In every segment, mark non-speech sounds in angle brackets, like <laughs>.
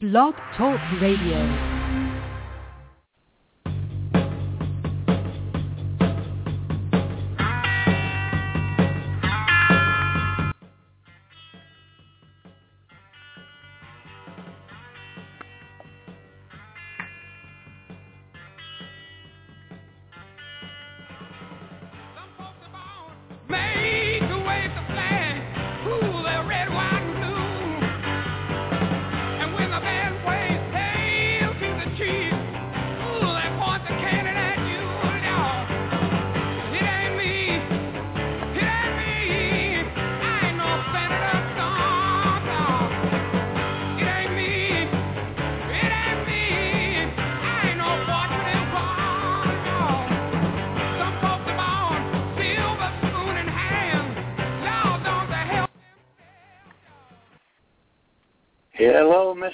Blog Talk Radio.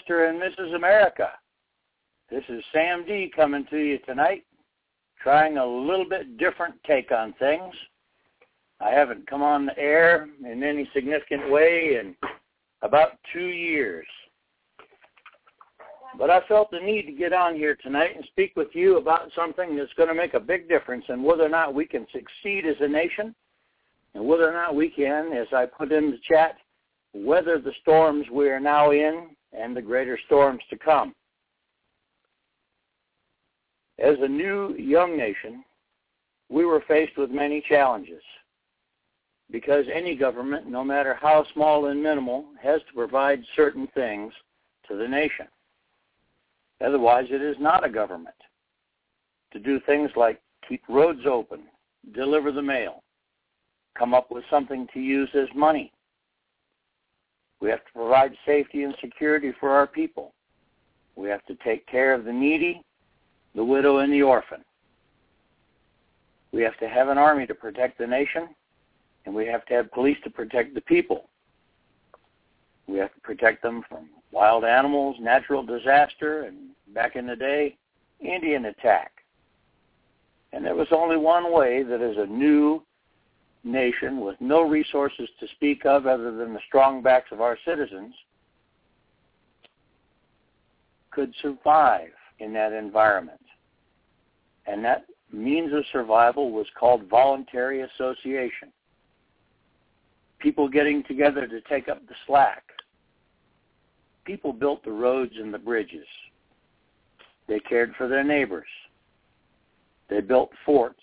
Mr. and Mrs. America. This is Sam D coming to you tonight, trying a little bit different take on things. I haven't come on the air in any significant way in about two years. But I felt the need to get on here tonight and speak with you about something that's going to make a big difference in whether or not we can succeed as a nation and whether or not we can, as I put in the chat, weather the storms we are now in and the greater storms to come. As a new young nation, we were faced with many challenges because any government, no matter how small and minimal, has to provide certain things to the nation. Otherwise, it is not a government. To do things like keep roads open, deliver the mail, come up with something to use as money, we have to provide safety and security for our people. We have to take care of the needy, the widow, and the orphan. We have to have an army to protect the nation, and we have to have police to protect the people. We have to protect them from wild animals, natural disaster, and back in the day, Indian attack. And there was only one way that as a new nation with no resources to speak of other than the strong backs of our citizens could survive in that environment. And that means of survival was called voluntary association. People getting together to take up the slack. People built the roads and the bridges. They cared for their neighbors. They built forts.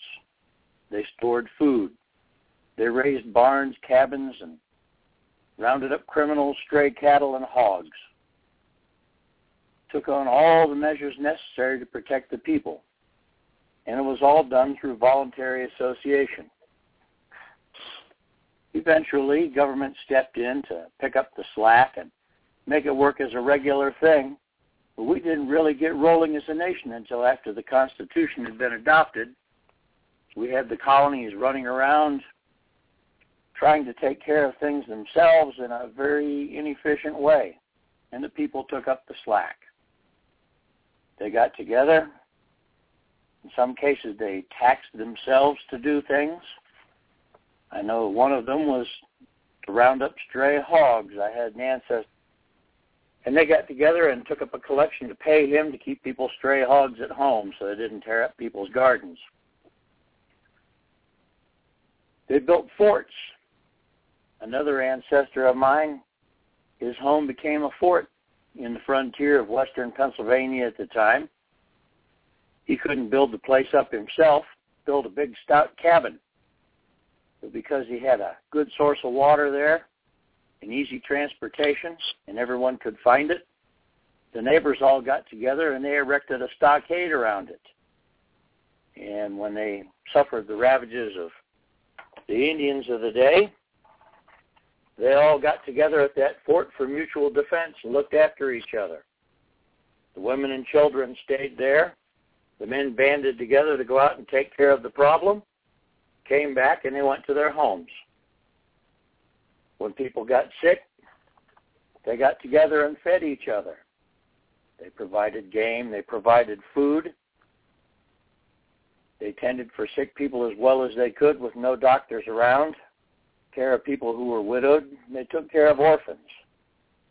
They stored food. They raised barns, cabins, and rounded up criminals, stray cattle, and hogs. Took on all the measures necessary to protect the people. And it was all done through voluntary association. Eventually, government stepped in to pick up the slack and make it work as a regular thing. But we didn't really get rolling as a nation until after the Constitution had been adopted. We had the colonies running around trying to take care of things themselves in a very inefficient way. And the people took up the slack. They got together. In some cases, they taxed themselves to do things. I know one of them was to round up stray hogs. I had an ancestor. And they got together and took up a collection to pay him to keep people's stray hogs at home so they didn't tear up people's gardens. They built forts another ancestor of mine, his home became a fort in the frontier of western Pennsylvania at the time. He couldn't build the place up himself, built a big stout cabin. But because he had a good source of water there, and easy transportation, and everyone could find it, the neighbors all got together and they erected a stockade around it. And when they suffered the ravages of the Indians of the day, they all got together at that fort for mutual defense and looked after each other. The women and children stayed there. The men banded together to go out and take care of the problem, came back, and they went to their homes. When people got sick, they got together and fed each other. They provided game, they provided food. They tended for sick people as well as they could with no doctors around care of people who were widowed. They took care of orphans.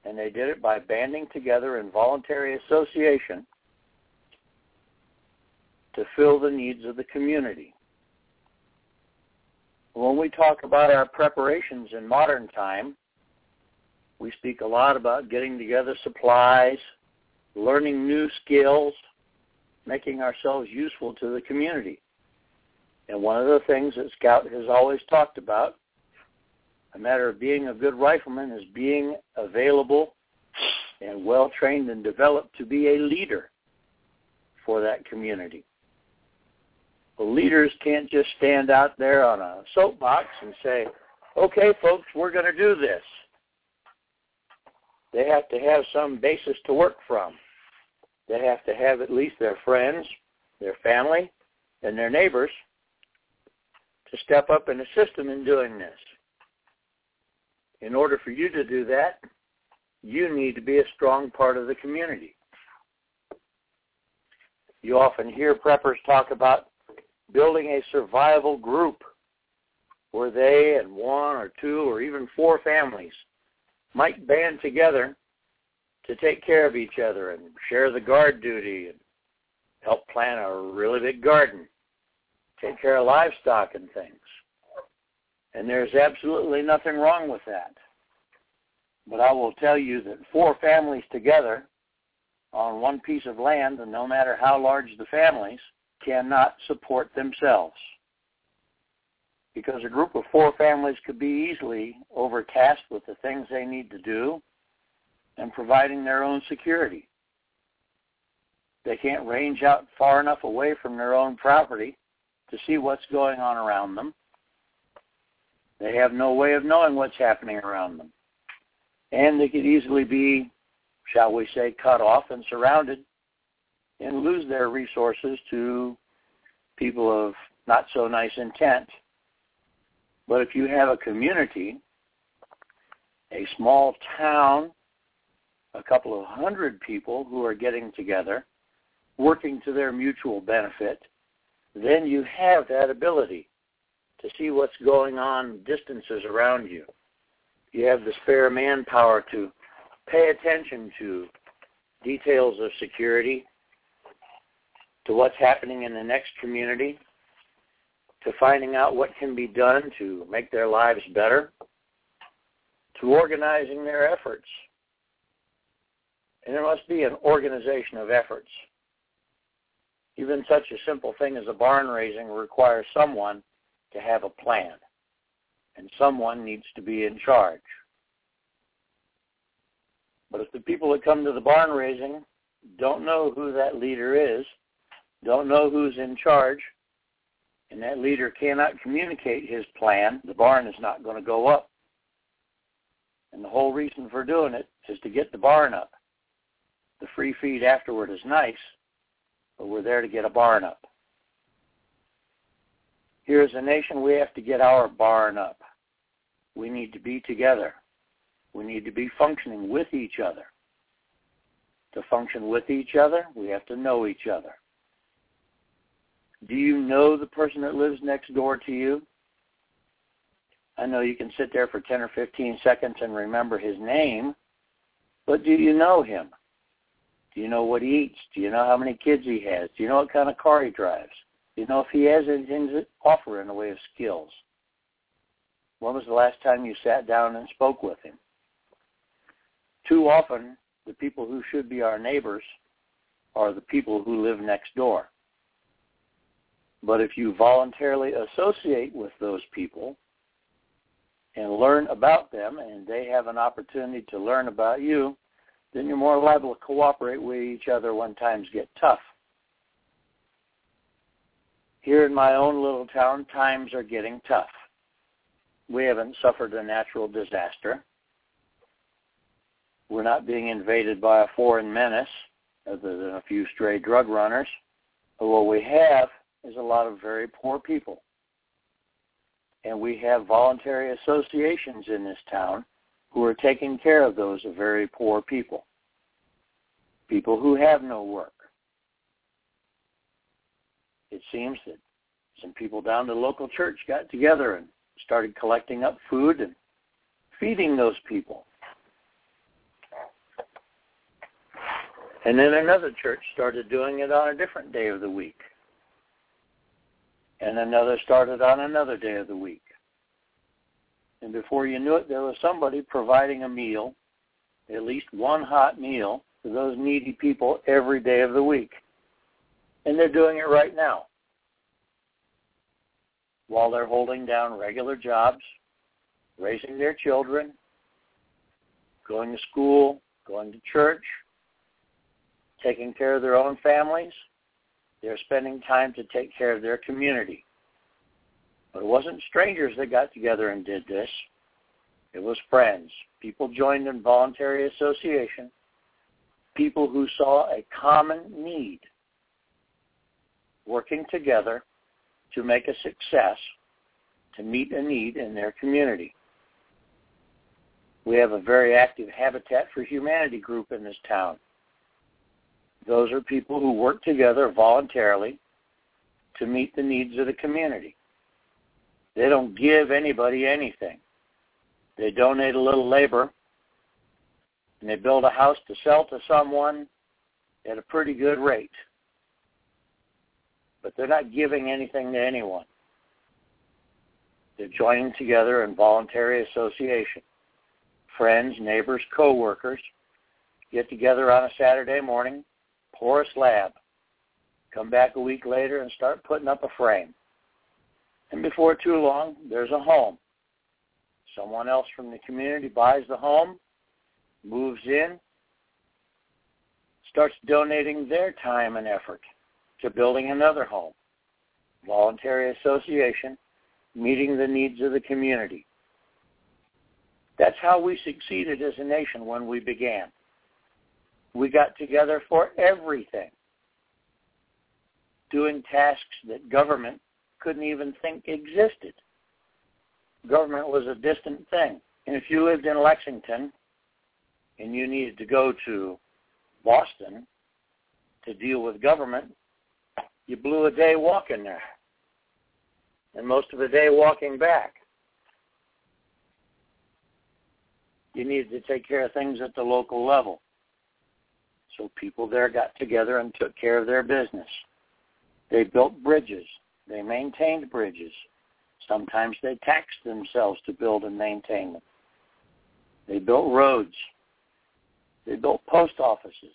and they did it by banding together in voluntary association to fill the needs of the community. When we talk about our preparations in modern time, we speak a lot about getting together supplies, learning new skills, making ourselves useful to the community. And one of the things that Scout has always talked about, a matter of being a good rifleman, is being available and well trained and developed to be a leader for that community. The leaders can't just stand out there on a soapbox and say, okay, folks, we're going to do this. They have to have some basis to work from. They have to have at least their friends, their family, and their neighbors to step up and assist them in doing this. In order for you to do that, you need to be a strong part of the community. You often hear preppers talk about building a survival group where they and one or two or even four families might band together to take care of each other and share the guard duty and help plant a really big garden, take care of livestock and things. And there's absolutely nothing wrong with that. But I will tell you that four families together on one piece of land, and no matter how large the families, cannot support themselves. Because a group of four families could be easily overtasked with the things they need to do and providing their own security. They can't range out far enough away from their own property to see what's going on around them. They have no way of knowing what's happening around them. And they could easily be, shall we say, cut off and surrounded and lose their resources to people of not so nice intent. But if you have a community, a small town, a couple of hundred people who are getting together, working to their mutual benefit, then you have that ability to see what's going on distances around you. You have the spare manpower to pay attention to details of security, to what's happening in the next community, to finding out what can be done to make their lives better, to organizing their efforts. And there must be an organization of efforts. Even such a simple thing as a barn raising requires someone to have a plan, and someone needs to be in charge. But if the people that come to the barn raising don't know who that leader is, don't know who's in charge, and that leader cannot communicate his plan, the barn is not going to go up. And the whole reason for doing it is to get the barn up. The free feed afterward is nice, but we're there to get a barn up. Here as a nation, we have to get our barn up. We need to be together. We need to be functioning with each other. To function with each other, we have to know each other. Do you know the person that lives next door to you? I know you can sit there for 10 or 15 seconds and remember his name, but do you know him? Do you know what he eats? Do you know how many kids he has? Do you know what kind of car he drives? You know if he has anything to offer in the way of skills? When was the last time you sat down and spoke with him? Too often, the people who should be our neighbors are the people who live next door. But if you voluntarily associate with those people and learn about them and they have an opportunity to learn about you, then you're more liable to cooperate with each other when times get tough. Here in my own little town, times are getting tough. We haven't suffered a natural disaster. We're not being invaded by a foreign menace other than a few stray drug runners. But what we have is a lot of very poor people. And we have voluntary associations in this town who are taking care of those very poor people, people who have no work. It seems that some people down the local church got together and started collecting up food and feeding those people. And then another church started doing it on a different day of the week. And another started on another day of the week. And before you knew it, there was somebody providing a meal, at least one hot meal, for those needy people every day of the week. And they're doing it right now while they're holding down regular jobs, raising their children, going to school, going to church, taking care of their own families. They're spending time to take care of their community. But it wasn't strangers that got together and did this. It was friends. People joined in voluntary association. People who saw a common need working together to make a success, to meet a need in their community. We have a very active Habitat for Humanity group in this town. Those are people who work together voluntarily to meet the needs of the community. They don't give anybody anything. They donate a little labor and they build a house to sell to someone at a pretty good rate. But they're not giving anything to anyone. They're joining together in voluntary association. Friends, neighbors, co-workers get together on a Saturday morning, pour a slab, come back a week later and start putting up a frame. And before too long, there's a home. Someone else from the community buys the home, moves in, starts donating their time and effort to building another home. Voluntary association, meeting the needs of the community. That's how we succeeded as a nation when we began. We got together for everything, doing tasks that government couldn't even think existed. Government was a distant thing. And if you lived in Lexington and you needed to go to Boston to deal with government, you blew a day walking there and most of the day walking back. You needed to take care of things at the local level. So people there got together and took care of their business. They built bridges. They maintained bridges. Sometimes they taxed themselves to build and maintain them. They built roads. They built post offices.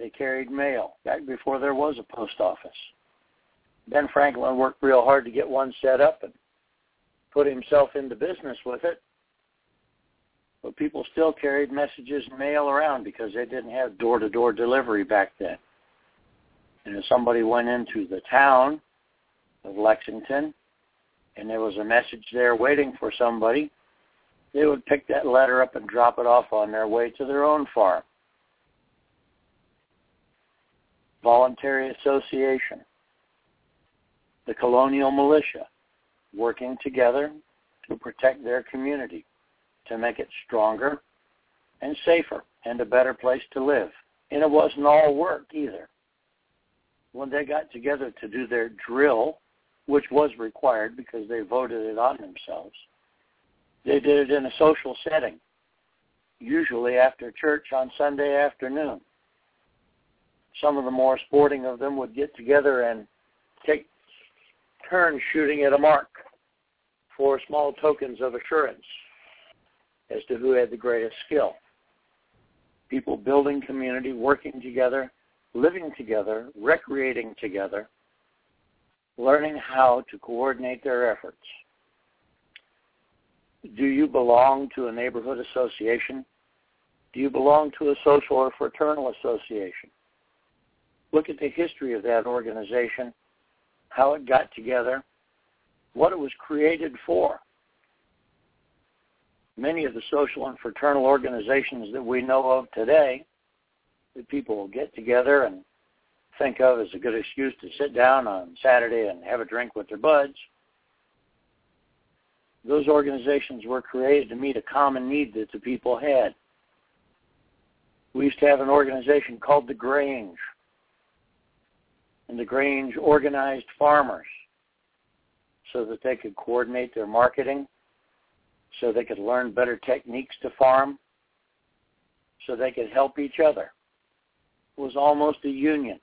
They carried mail back before there was a post office. Ben Franklin worked real hard to get one set up and put himself into business with it. But people still carried messages and mail around because they didn't have door-to-door delivery back then. And if somebody went into the town of Lexington and there was a message there waiting for somebody, they would pick that letter up and drop it off on their way to their own farm. Voluntary association the colonial militia working together to protect their community, to make it stronger and safer and a better place to live. And it wasn't all work either. When they got together to do their drill, which was required because they voted it on themselves, they did it in a social setting, usually after church on Sunday afternoon. Some of the more sporting of them would get together and take turns shooting at a mark for small tokens of assurance as to who had the greatest skill. People building community, working together, living together, recreating together, learning how to coordinate their efforts. Do you belong to a neighborhood association? Do you belong to a social or fraternal association? Look at the history of that organization how it got together, what it was created for. Many of the social and fraternal organizations that we know of today that people will get together and think of as a good excuse to sit down on Saturday and have a drink with their buds. Those organizations were created to meet a common need that the people had. We used to have an organization called the Grange and the Grange organized farmers so that they could coordinate their marketing, so they could learn better techniques to farm, so they could help each other. It was almost a union.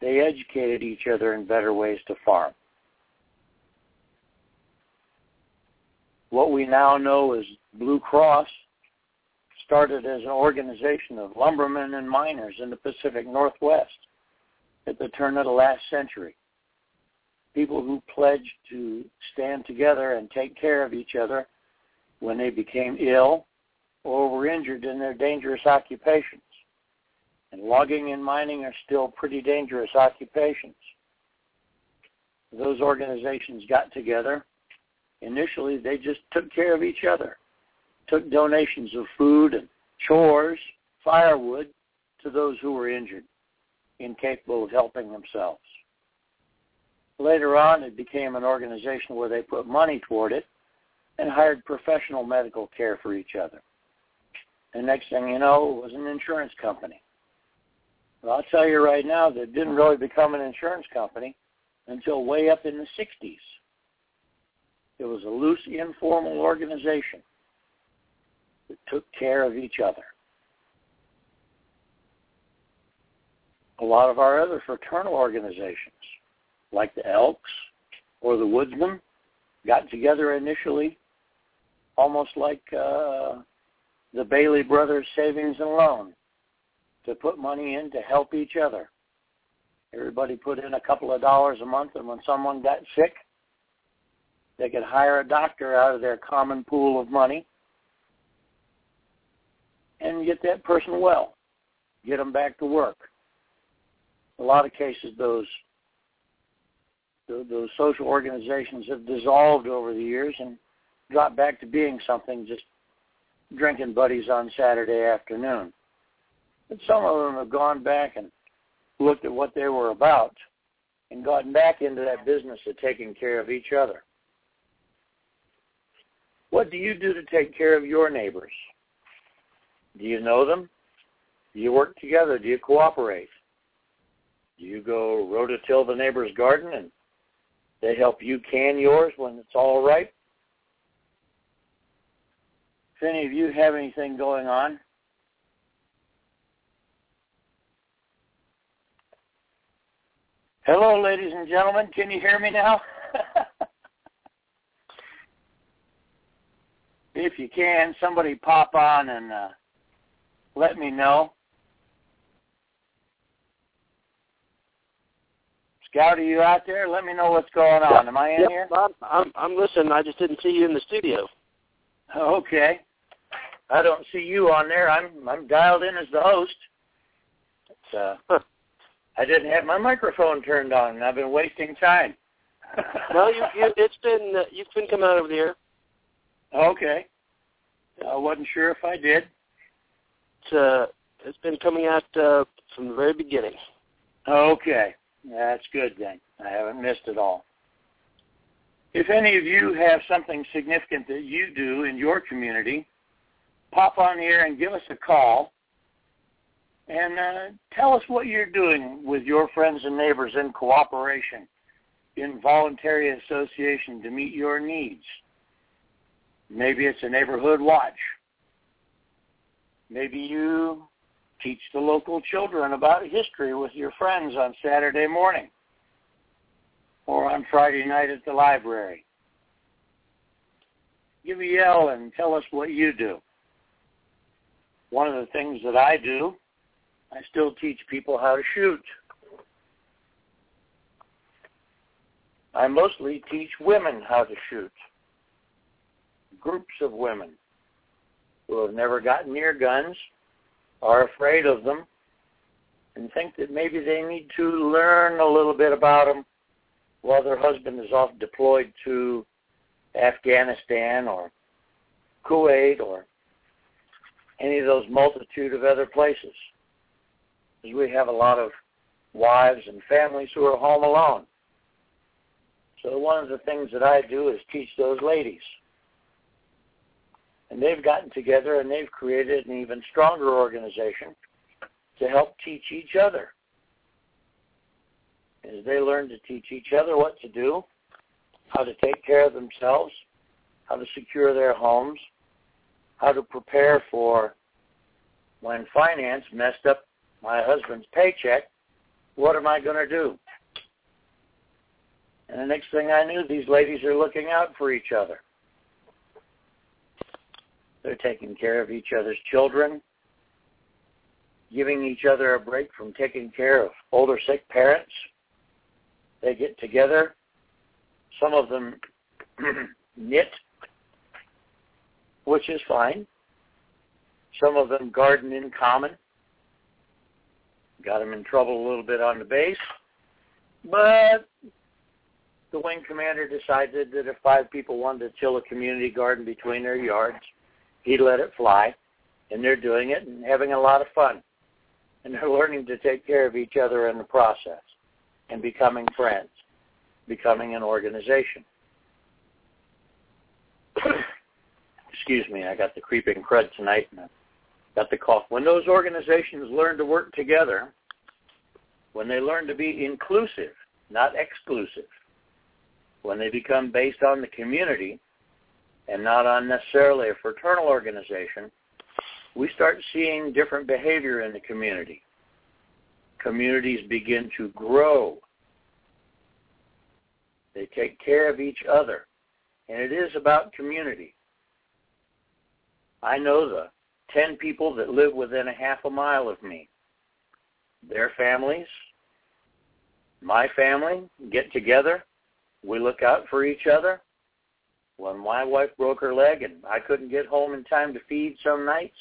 They educated each other in better ways to farm. What we now know as Blue Cross started as an organization of lumbermen and miners in the Pacific Northwest at the turn of the last century. People who pledged to stand together and take care of each other when they became ill or were injured in their dangerous occupations. And logging and mining are still pretty dangerous occupations. Those organizations got together. Initially, they just took care of each other, took donations of food and chores, firewood to those who were injured, incapable of helping themselves. Later on, it became an organization where they put money toward it and hired professional medical care for each other. The next thing you know, it was an insurance company. Well, I'll tell you right now that it didn't really become an insurance company until way up in the 60s. It was a loose, informal organization that took care of each other. A lot of our other fraternal organizations, like the Elks or the Woodsmen, got together initially almost like uh, the Bailey Brothers Savings and Loan to put money in to help each other. Everybody put in a couple of dollars a month, and when someone got sick, they could hire a doctor out of their common pool of money and get that person well, get them back to work. A lot of cases, those those social organizations have dissolved over the years and dropped back to being something just drinking buddies on Saturday afternoon. But some of them have gone back and looked at what they were about and gotten back into that business of taking care of each other. What do you do to take care of your neighbors? Do you know them? Do you work together? Do you cooperate? You go rototill the neighbor's garden and they help you can yours when it's all ripe. If any of you have anything going on, Hello, ladies and gentlemen. Can you hear me now? <laughs> if you can, somebody pop on and uh, let me know. Scout, are you out there? Let me know what's going on. Am I in yep, here? I'm, I'm I'm listening. I just didn't see you in the studio. Okay. I don't see you on there. I'm I'm dialed in as the host. It's, uh, <laughs> Huh. I didn't have my microphone turned on, and I've been wasting time. <laughs> Well, you, you it's been uh, you've been coming out over the air. okay. I wasn't sure if I did. It's uh it's been coming out uh, from the very beginning. Okay. That's good then. I haven't missed it all. If any of you have something significant that you do in your community, pop on here and give us a call and uh, tell us what you're doing with your friends and neighbors in cooperation, in voluntary association to meet your needs. Maybe it's a neighborhood watch. Maybe you teach the local children about history with your friends on Saturday morning or on Friday night at the library. Give a yell and tell us what you do. One of the things that I do, I still teach people how to shoot. I mostly teach women how to shoot. Groups of women who have never gotten near guns, are afraid of them, and think that maybe they need to learn a little bit about them while their husband is off deployed to Afghanistan or Kuwait or any of those multitude of other places. Because we have a lot of wives and families who are home alone. So one of the things that I do is teach those ladies. And they've gotten together and they've created an even stronger organization to help teach each other. As they learn to teach each other what to do, how to take care of themselves, how to secure their homes, how to prepare for when finance messed up my husband's paycheck. What am I going to do? And the next thing I knew, these ladies are looking out for each other. They're taking care of each other's children, giving each other a break from taking care of older sick parents. They get together. Some of them <clears throat> knit, which is fine. Some of them garden in common. Got them in trouble a little bit on the base. But the wing commander decided that if five people wanted to till a community garden between their yards, he'd let it fly. And they're doing it and having a lot of fun. And they're learning to take care of each other in the process and becoming friends, becoming an organization. <coughs> Excuse me, I got the creeping crud tonight and I got the cough. When those organizations learn to work together, when they learn to be inclusive, not exclusive, when they become based on the community and not on necessarily a fraternal organization, we start seeing different behavior in the community. Communities begin to grow. They take care of each other. And it is about community. I know the 10 people that live within a half a mile of me. Their families, my family, get together. We look out for each other. When my wife broke her leg and I couldn't get home in time to feed some nights,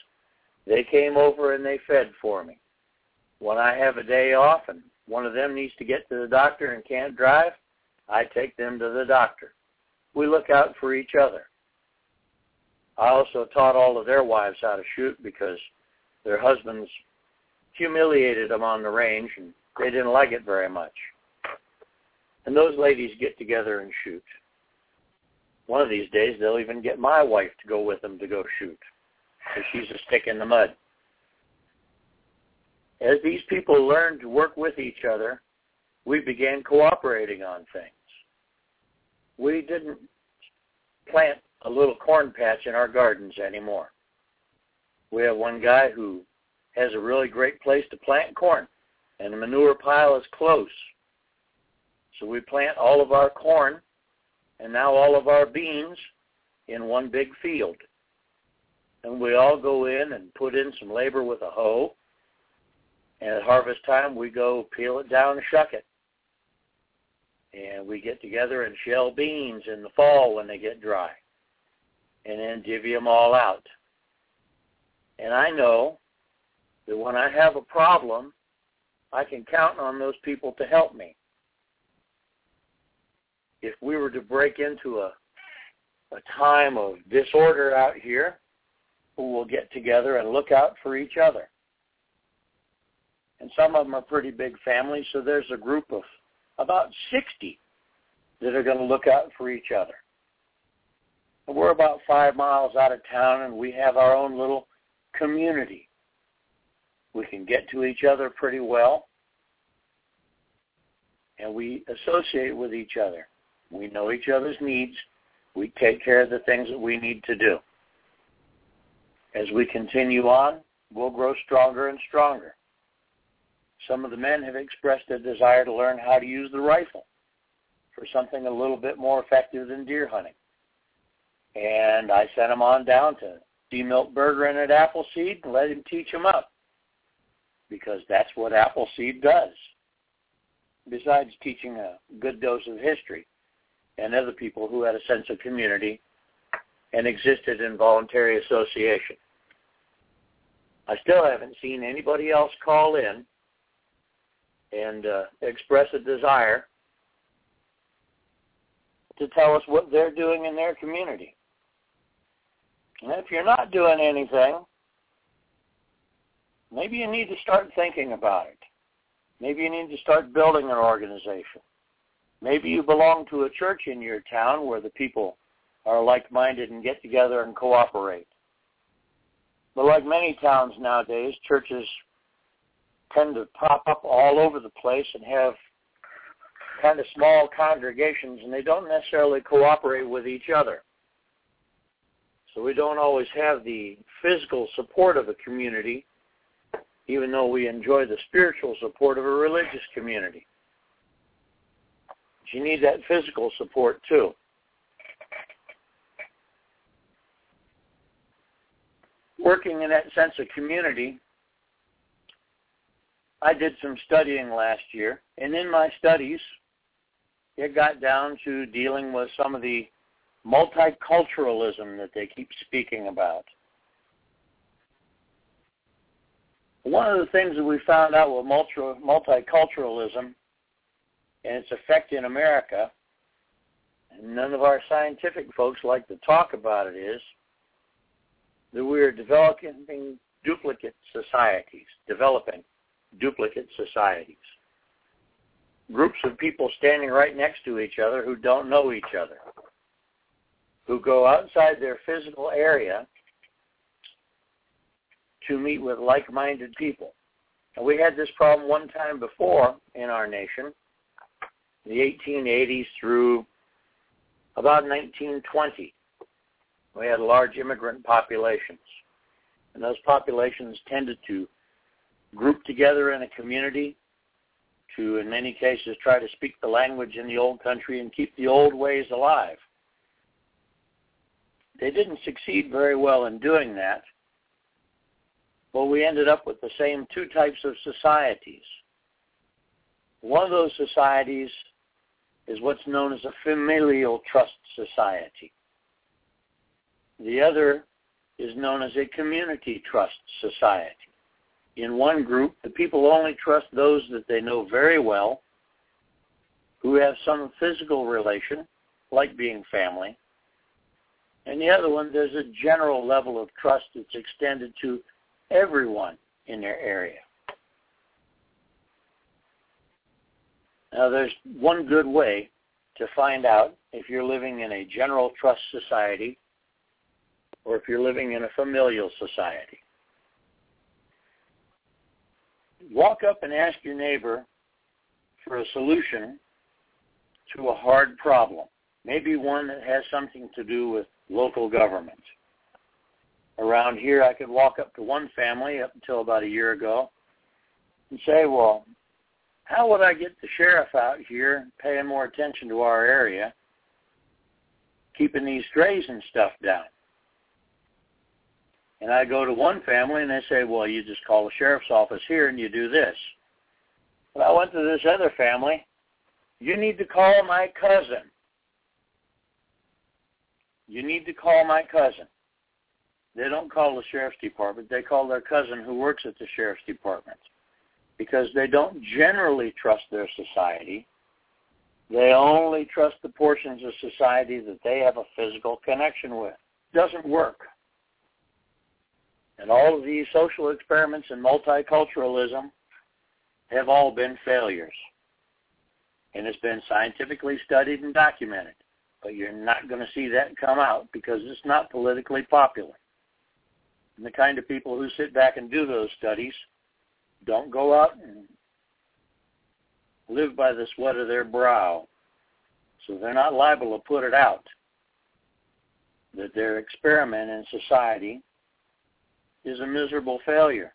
they came over and they fed for me. When I have a day off and one of them needs to get to the doctor and can't drive, I take them to the doctor. We look out for each other. I also taught all of their wives how to shoot because their husbands humiliated them on the range and they didn't like it very much. And those ladies get together and shoot. One of these days they'll even get my wife to go with them to go shoot because she's a stick in the mud. As these people learned to work with each other, we began cooperating on things. We didn't plant a little corn patch in our gardens anymore. We have one guy who has a really great place to plant corn, and the manure pile is close. So we plant all of our corn and now all of our beans in one big field. And we all go in and put in some labor with a hoe. And at harvest time, we go peel it down and shuck it. And we get together and shell beans in the fall when they get dry and then divvy them all out. And I know that when I have a problem, I can count on those people to help me. If we were to break into a a time of disorder out here, we will get together and look out for each other. And some of them are pretty big families, so there's a group of about 60 that are going to look out for each other. We're about five miles out of town, and we have our own little community. We can get to each other pretty well, and we associate with each other. We know each other's needs. We take care of the things that we need to do. As we continue on, we'll grow stronger and stronger. Some of the men have expressed a desire to learn how to use the rifle for something a little bit more effective than deer hunting. And I sent him on down to D. Milt Bergeron at Appleseed and let him teach him up because that's what Appleseed does. Besides teaching a good dose of history and other people who had a sense of community and existed in voluntary association. I still haven't seen anybody else call in and uh, express a desire to tell us what they're doing in their community. And if you're not doing anything, maybe you need to start thinking about it. Maybe you need to start building an organization. Maybe you belong to a church in your town where the people are like-minded and get together and cooperate. But like many towns nowadays, churches tend to pop up all over the place and have kind of small congregations, and they don't necessarily cooperate with each other. So we don't always have the physical support of a community even though we enjoy the spiritual support of a religious community. You need that physical support too. Working in that sense of community, I did some studying last year, and in my studies, it got down to dealing with some of the multiculturalism that they keep speaking about. One of the things that we found out with multiculturalism and its effect in America, and none of our scientific folks like to talk about it, is that we are developing duplicate societies, developing duplicate societies. Groups of people standing right next to each other who don't know each other, who go outside their physical area to meet with like-minded people. And we had this problem one time before in our nation, the 1880s through about 1920. We had large immigrant populations. And those populations tended to group together in a community to, in many cases, try to speak the language in the old country and keep the old ways alive. They didn't succeed very well in doing that but we ended up with the same two types of societies. One of those societies is what's known as a familial trust society. The other is known as a community trust society. In one group, the people only trust those that they know very well, who have some physical relation, like being family. And the other one, there's a general level of trust that's extended to everyone in their area. Now, there's one good way to find out if you're living in a general trust society or if you're living in a familial society. Walk up and ask your neighbor for a solution to a hard problem, maybe one that has something to do with local government around here, I could walk up to one family up until about a year ago and say, well, how would I get the sheriff out here paying more attention to our area, keeping these strays and stuff down? And I go to one family and they say, well, you just call the sheriff's office here and you do this. But I went to this other family. You need to call my cousin. You need to call my cousin. They don't call the sheriff's department. They call their cousin who works at the sheriff's department because they don't generally trust their society. They only trust the portions of society that they have a physical connection with. Doesn't work. And all of these social experiments in multiculturalism have all been failures. And it's been scientifically studied and documented. But you're not going to see that come out because it's not politically popular. And the kind of people who sit back and do those studies don't go out and live by the sweat of their brow. So they're not liable to put it out that their experiment in society is a miserable failure.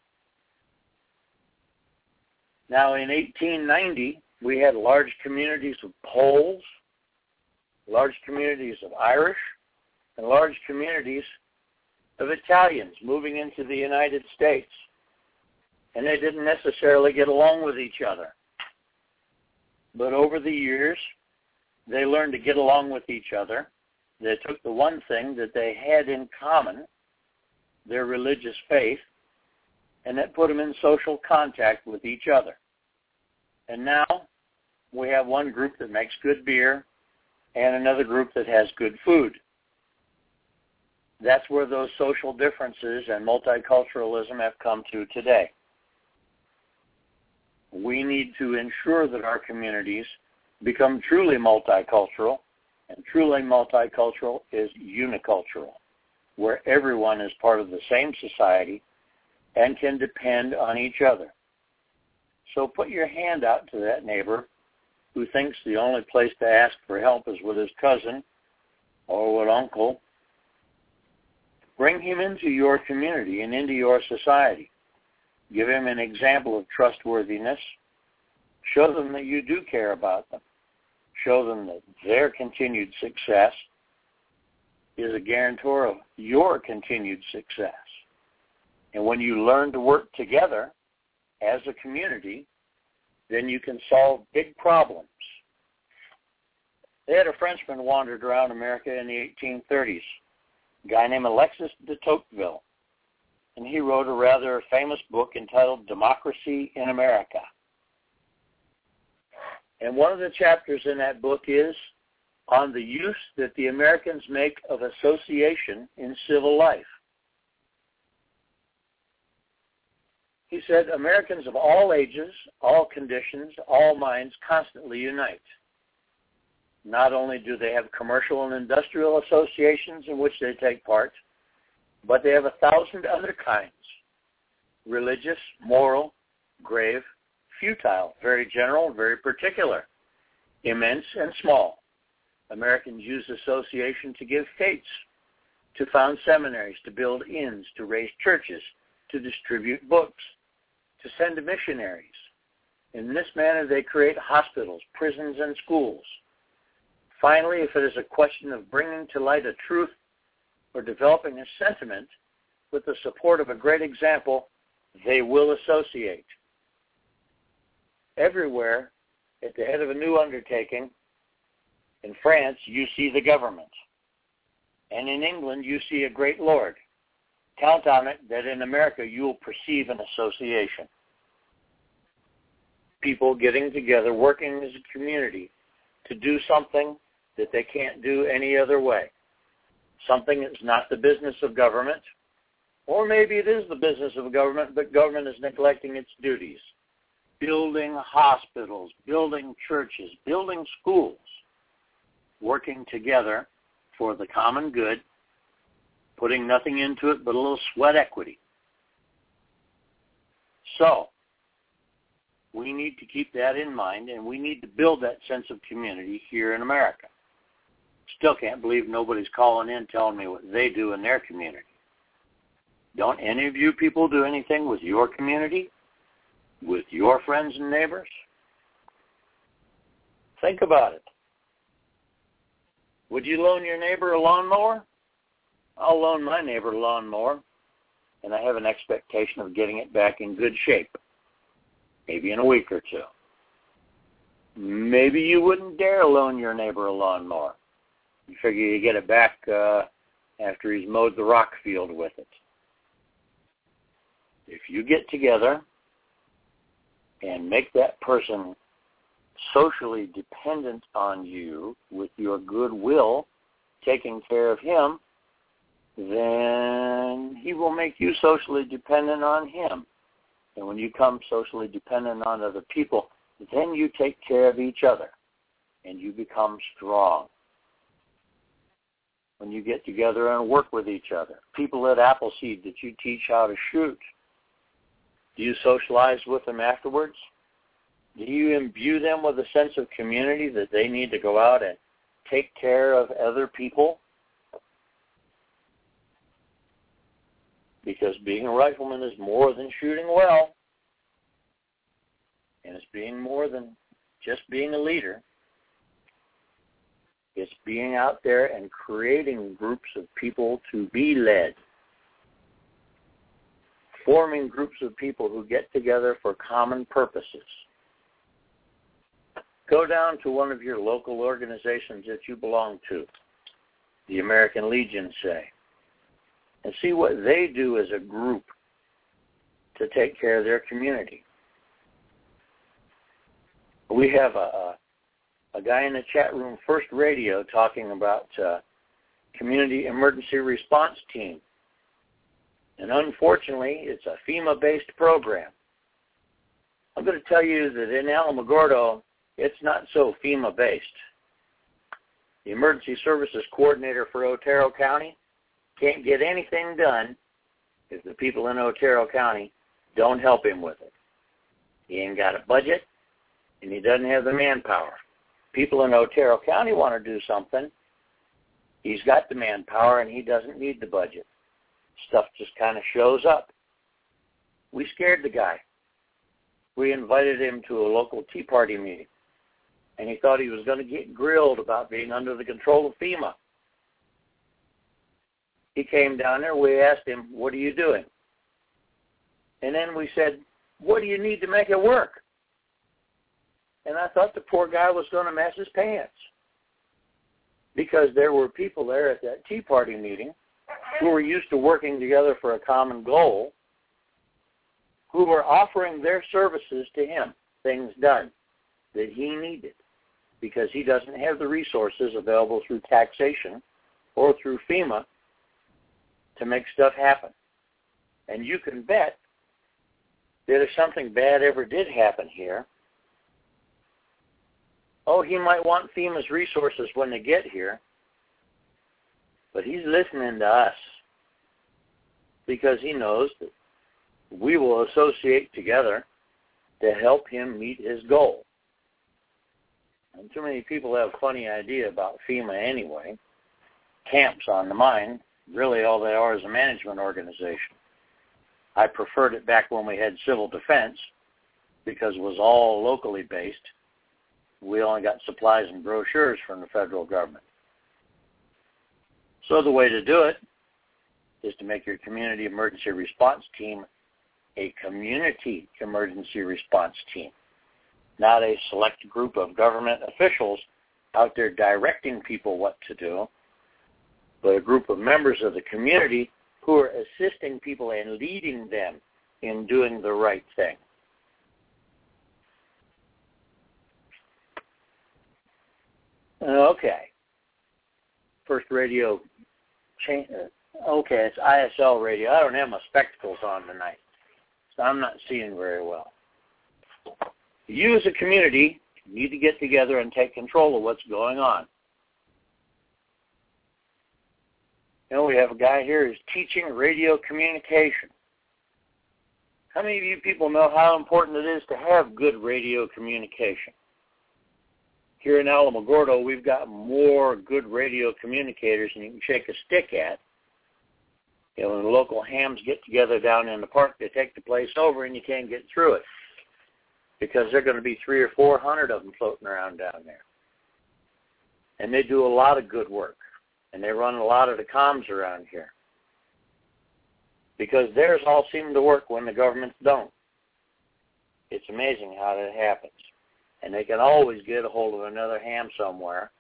Now in 1890, we had large communities of Poles, large communities of Irish, and large communities of Italians moving into the United States. And they didn't necessarily get along with each other. But over the years, they learned to get along with each other. They took the one thing that they had in common, their religious faith, and that put them in social contact with each other. And now we have one group that makes good beer and another group that has good food that's where those social differences and multiculturalism have come to today. We need to ensure that our communities become truly multicultural, and truly multicultural is unicultural, where everyone is part of the same society and can depend on each other. So put your hand out to that neighbor who thinks the only place to ask for help is with his cousin or with uncle Bring him into your community and into your society. Give them an example of trustworthiness. Show them that you do care about them. Show them that their continued success is a guarantor of your continued success. And when you learn to work together as a community, then you can solve big problems. They had a Frenchman wandered around America in the 1830s, a guy named Alexis de Tocqueville, and he wrote a rather famous book entitled Democracy in America. And one of the chapters in that book is on the use that the Americans make of association in civil life. He said, Americans of all ages, all conditions, all minds constantly unite. Not only do they have commercial and industrial associations in which they take part, but they have a thousand other kinds. Religious, moral, grave, futile, very general, very particular, immense and small. Americans use association to give fêtes, to found seminaries, to build inns, to raise churches, to distribute books, to send missionaries. In this manner, they create hospitals, prisons, and schools. Finally, if it is a question of bringing to light a truth or developing a sentiment with the support of a great example, they will associate. Everywhere, at the head of a new undertaking, in France, you see the government. And in England, you see a great lord. Count on it that in America, you will perceive an association. People getting together, working as a community to do something that they can't do any other way. Something that's not the business of government, or maybe it is the business of government, but government is neglecting its duties. Building hospitals, building churches, building schools working together for the common good, putting nothing into it but a little sweat equity. So, we need to keep that in mind and we need to build that sense of community here in America. Still can't believe nobody's calling in telling me what they do in their community. Don't any of you people do anything with your community? With your friends and neighbors? Think about it. Would you loan your neighbor a lawnmower? I'll loan my neighbor a lawnmower, and I have an expectation of getting it back in good shape, maybe in a week or two. Maybe you wouldn't dare loan your neighbor a lawnmower. You figure you get it back uh, after he's mowed the rock field with it. If you get together and make that person socially dependent on you with your goodwill, taking care of him, then he will make you socially dependent on him. And when you come socially dependent on other people, then you take care of each other and you become strong. When you get together and work with each other, people at Appleseed that you teach how to shoot, do you socialize with them afterwards? do you imbue them with a sense of community that they need to go out and take care of other people? Because being a rifleman is more than shooting well. And it's being more than just being a leader. It's being out there and creating groups of people to be led. Forming groups of people who get together for common purposes Go down to one of your local organizations that you belong to, the American Legion, say, and see what they do as a group to take care of their community. We have a, a guy in the chat room, First Radio, talking about uh, community emergency response team. And unfortunately, it's a FEMA-based program. I'm going to tell you that in Alamogordo, it's not so FEMA based. The emergency services coordinator for Otero County can't get anything done if the people in Otero County don't help him with it. He ain't got a budget and he doesn't have the manpower. People in Otero County want to do something. He's got the manpower and he doesn't need the budget. Stuff just kind of shows up. we scared the guy. We invited him to a local Tea Party meeting, and he thought he was going to get grilled about being under the control of FEMA. He came down there. We asked him, "What are you doing?" And then we said, "What do you need to make it work?" And I thought the poor guy was going to mess his pants because there were people there at that Tea Party meeting who were used to working together for a common goal, who were offering their services to him, things done that he needed because he doesn't have the resources available through taxation or through FEMA to make stuff happen. And you can bet that if something bad ever did happen here, oh, he might want FEMA's resources when they get here, but he's listening to us because he knows that we will associate together to help him meet his goal. And too many people have a funny idea about FEMA anyway. Camps on the mine, really all they are is a management organization. I preferred it back when we had civil defense because it was all locally based. We only got supplies and brochures from the federal government. So the way to do it is to make your community emergency response team a community emergency response team, not a select group of government officials out there directing people what to do, but a group of members of the community who are assisting people and leading them in doing the right thing. Okay. First radio change. Okay, it's ISL radio. I don't have my spectacles on tonight, so I'm not seeing very well. You as a community need to get together and take control of what's going on. You know, we have a guy here who's teaching radio communication. How many of you people know how important it is to have good radio communication? Here in Alamogordo, we've got more good radio communicators than you can shake a stick at. You know, when the local hams get together down in the park, they take the place over and you can't get through it because there are going to be three or four hundred of them floating around down there. And they do a lot of good work and they run a lot of the comms around here because theirs all seem to work when the governments don't. It's amazing how that happens. And they can always get a hold of another ham somewhere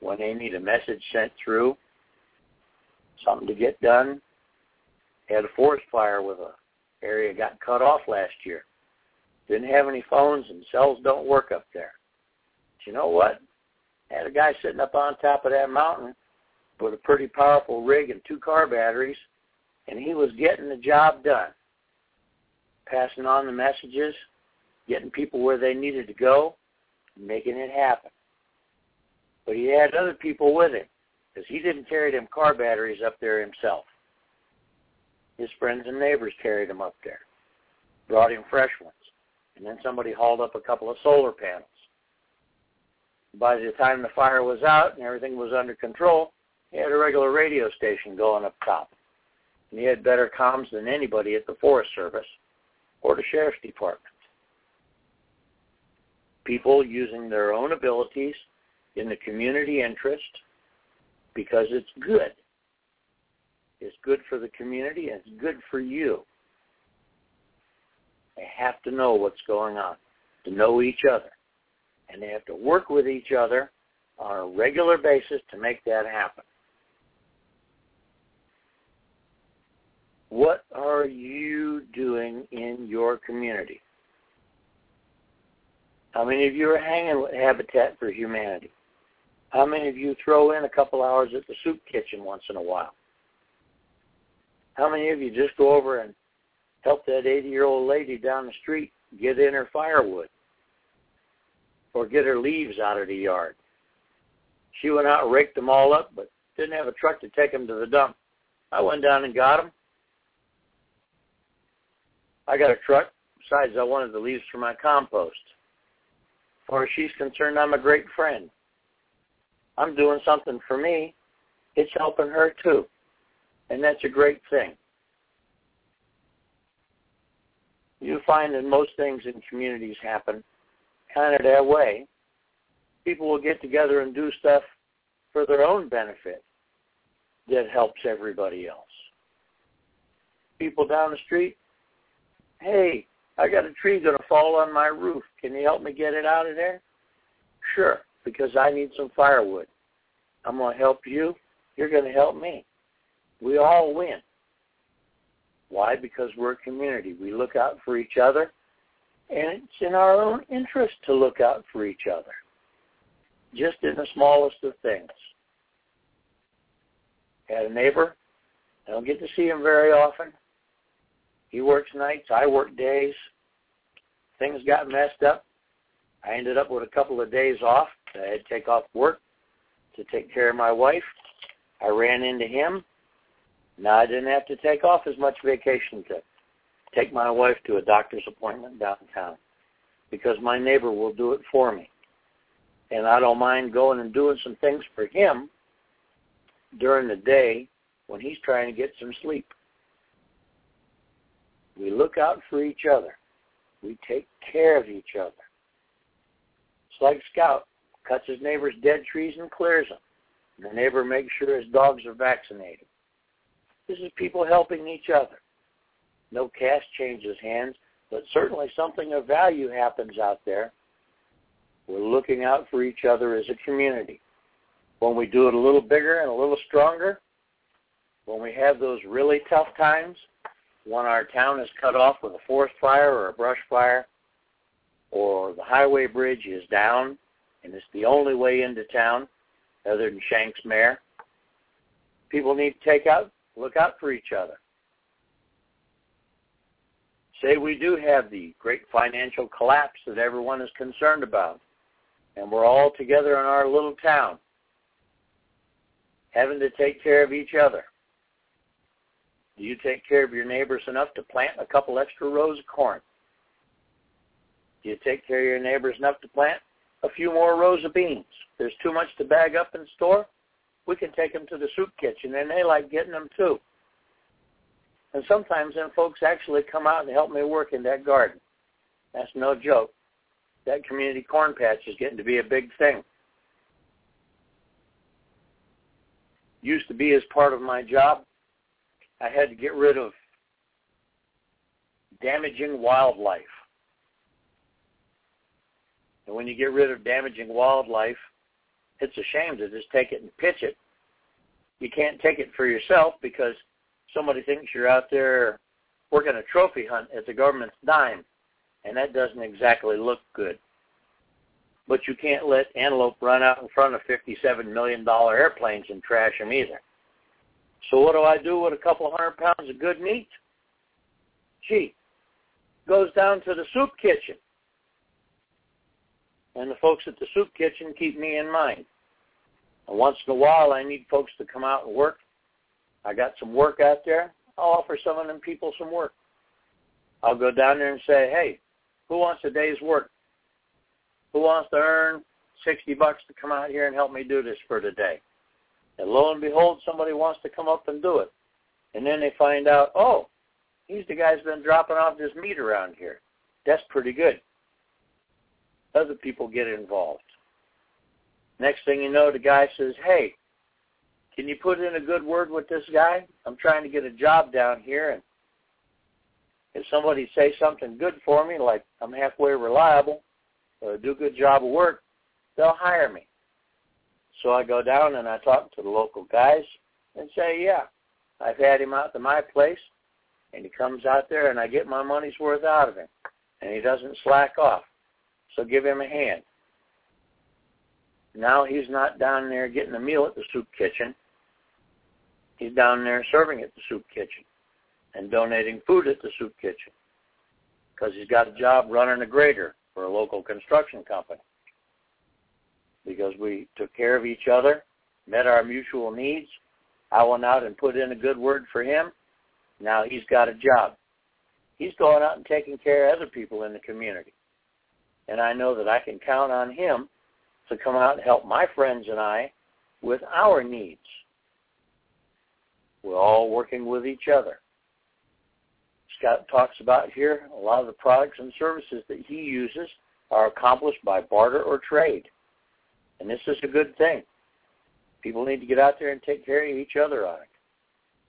when they need a message sent through, something to get done. Had a forest fire with a area got cut off last year. Didn't have any phones and cells don't work up there. But you know what? Had a guy sitting up on top of that mountain with a pretty powerful rig and two car batteries, and he was getting the job done, passing on the messages, getting people where they needed to go, making it happen. But he had other people with him because he didn't carry them car batteries up there himself. His friends and neighbors carried them up there, brought him fresh ones, and then somebody hauled up a couple of solar panels. By the time the fire was out and everything was under control, he had a regular radio station going up top. And he had better comms than anybody at the Forest Service or the Sheriff's Department. People using their own abilities in the community interest because it's good. It's good for the community and it's good for you. They have to know what's going on, to know each other. And they have to work with each other on a regular basis to make that happen. What are you doing in your community? How many of you are hanging with Habitat for Humanity? How many of you throw in a couple hours at the soup kitchen once in a while? How many of you just go over and help that 80-year-old lady down the street get in her firewood or get her leaves out of the yard? She went out and raked them all up, but didn't have a truck to take them to the dump. I went down and got them. I got a truck. Besides, I wanted the leaves for my compost. As she's concerned, I'm a great friend. I'm doing something for me. It's helping her too. And that's a great thing. You find that most things in communities happen kind of that way. People will get together and do stuff for their own benefit that helps everybody else. People down the street, hey, I got a tree going to fall on my roof. Can you help me get it out of there? Sure, because I need some firewood. I'm going to help you. You're going to help me. We all win. Why? Because we're a community. We look out for each other, and it's in our own interest to look out for each other, just in the smallest of things. Had a neighbor. I don't get to see him very often. He works nights. I work days. Things got messed up. I ended up with a couple of days off. I had to take off work to take care of my wife. I ran into him. Now I didn't have to take off as much vacation to take my wife to a doctor's appointment downtown because my neighbor will do it for me. And I don't mind going and doing some things for him during the day when he's trying to get some sleep. We look out for each other. We take care of each other. It's like Scout cuts his neighbor's dead trees and clears them. The neighbor makes sure his dogs are vaccinated. This is people helping each other. No cash changes hands, but certainly something of value happens out there. We're looking out for each other as a community. When we do it a little bigger and a little stronger, when we have those really tough times, when our town is cut off with a forest fire or a brush fire, or the highway bridge is down and it's the only way into town other than Shanks Mare, people need to take out, look out for each other. Say we do have the great financial collapse that everyone is concerned about, and we're all together in our little town, having to take care of each other. Do you take care of your neighbors enough to plant a couple extra rows of corn? Do you take care of your neighbors enough to plant a few more rows of beans? There's too much to bag up and store. We can take them to the soup kitchen, and they like getting them too. And sometimes then folks actually come out and help me work in that garden. That's no joke. That community corn patch is getting to be a big thing. Used to be as part of my job I had to get rid of damaging wildlife. And when you get rid of damaging wildlife, it's a shame to just take it and pitch it. You can't take it for yourself because somebody thinks you're out there working a trophy hunt at the government's dime, and that doesn't exactly look good. But you can't let antelope run out in front of $57 million airplanes and trash them either. So what do I do with a couple hundred pounds of good meat? Gee, goes down to the soup kitchen. And the folks at the soup kitchen keep me in mind. And once in a while, I need folks to come out and work. I got some work out there. I'll offer some of them people some work. I'll go down there and say, hey, who wants a day's work? Who wants to earn 60 bucks to come out here and help me do this for today? And lo and behold, somebody wants to come up and do it. And then they find out, oh, he's the guy who's been dropping off this meat around here. That's pretty good. Other people get involved. Next thing you know, the guy says, hey, can you put in a good word with this guy? I'm trying to get a job down here, and if somebody say something good for me, like I'm halfway reliable, or do a good job of work, they'll hire me. So I go down and I talk to the local guys and say, yeah, I've had him out to my place, and he comes out there and I get my money's worth out of him, and he doesn't slack off. So give him a hand. Now he's not down there getting a meal at the soup kitchen. He's down there serving at the soup kitchen and donating food at the soup kitchen because he's got a job running a grader for a local construction company because we took care of each other, met our mutual needs. I went out and put in a good word for him. Now he's got a job. He's going out and taking care of other people in the community. And I know that I can count on him to come out and help my friends and I with our needs. We're all working with each other. Scott talks about here, a lot of the products and services that he uses are accomplished by barter or trade. And this is a good thing. People need to get out there and take care of each other on it.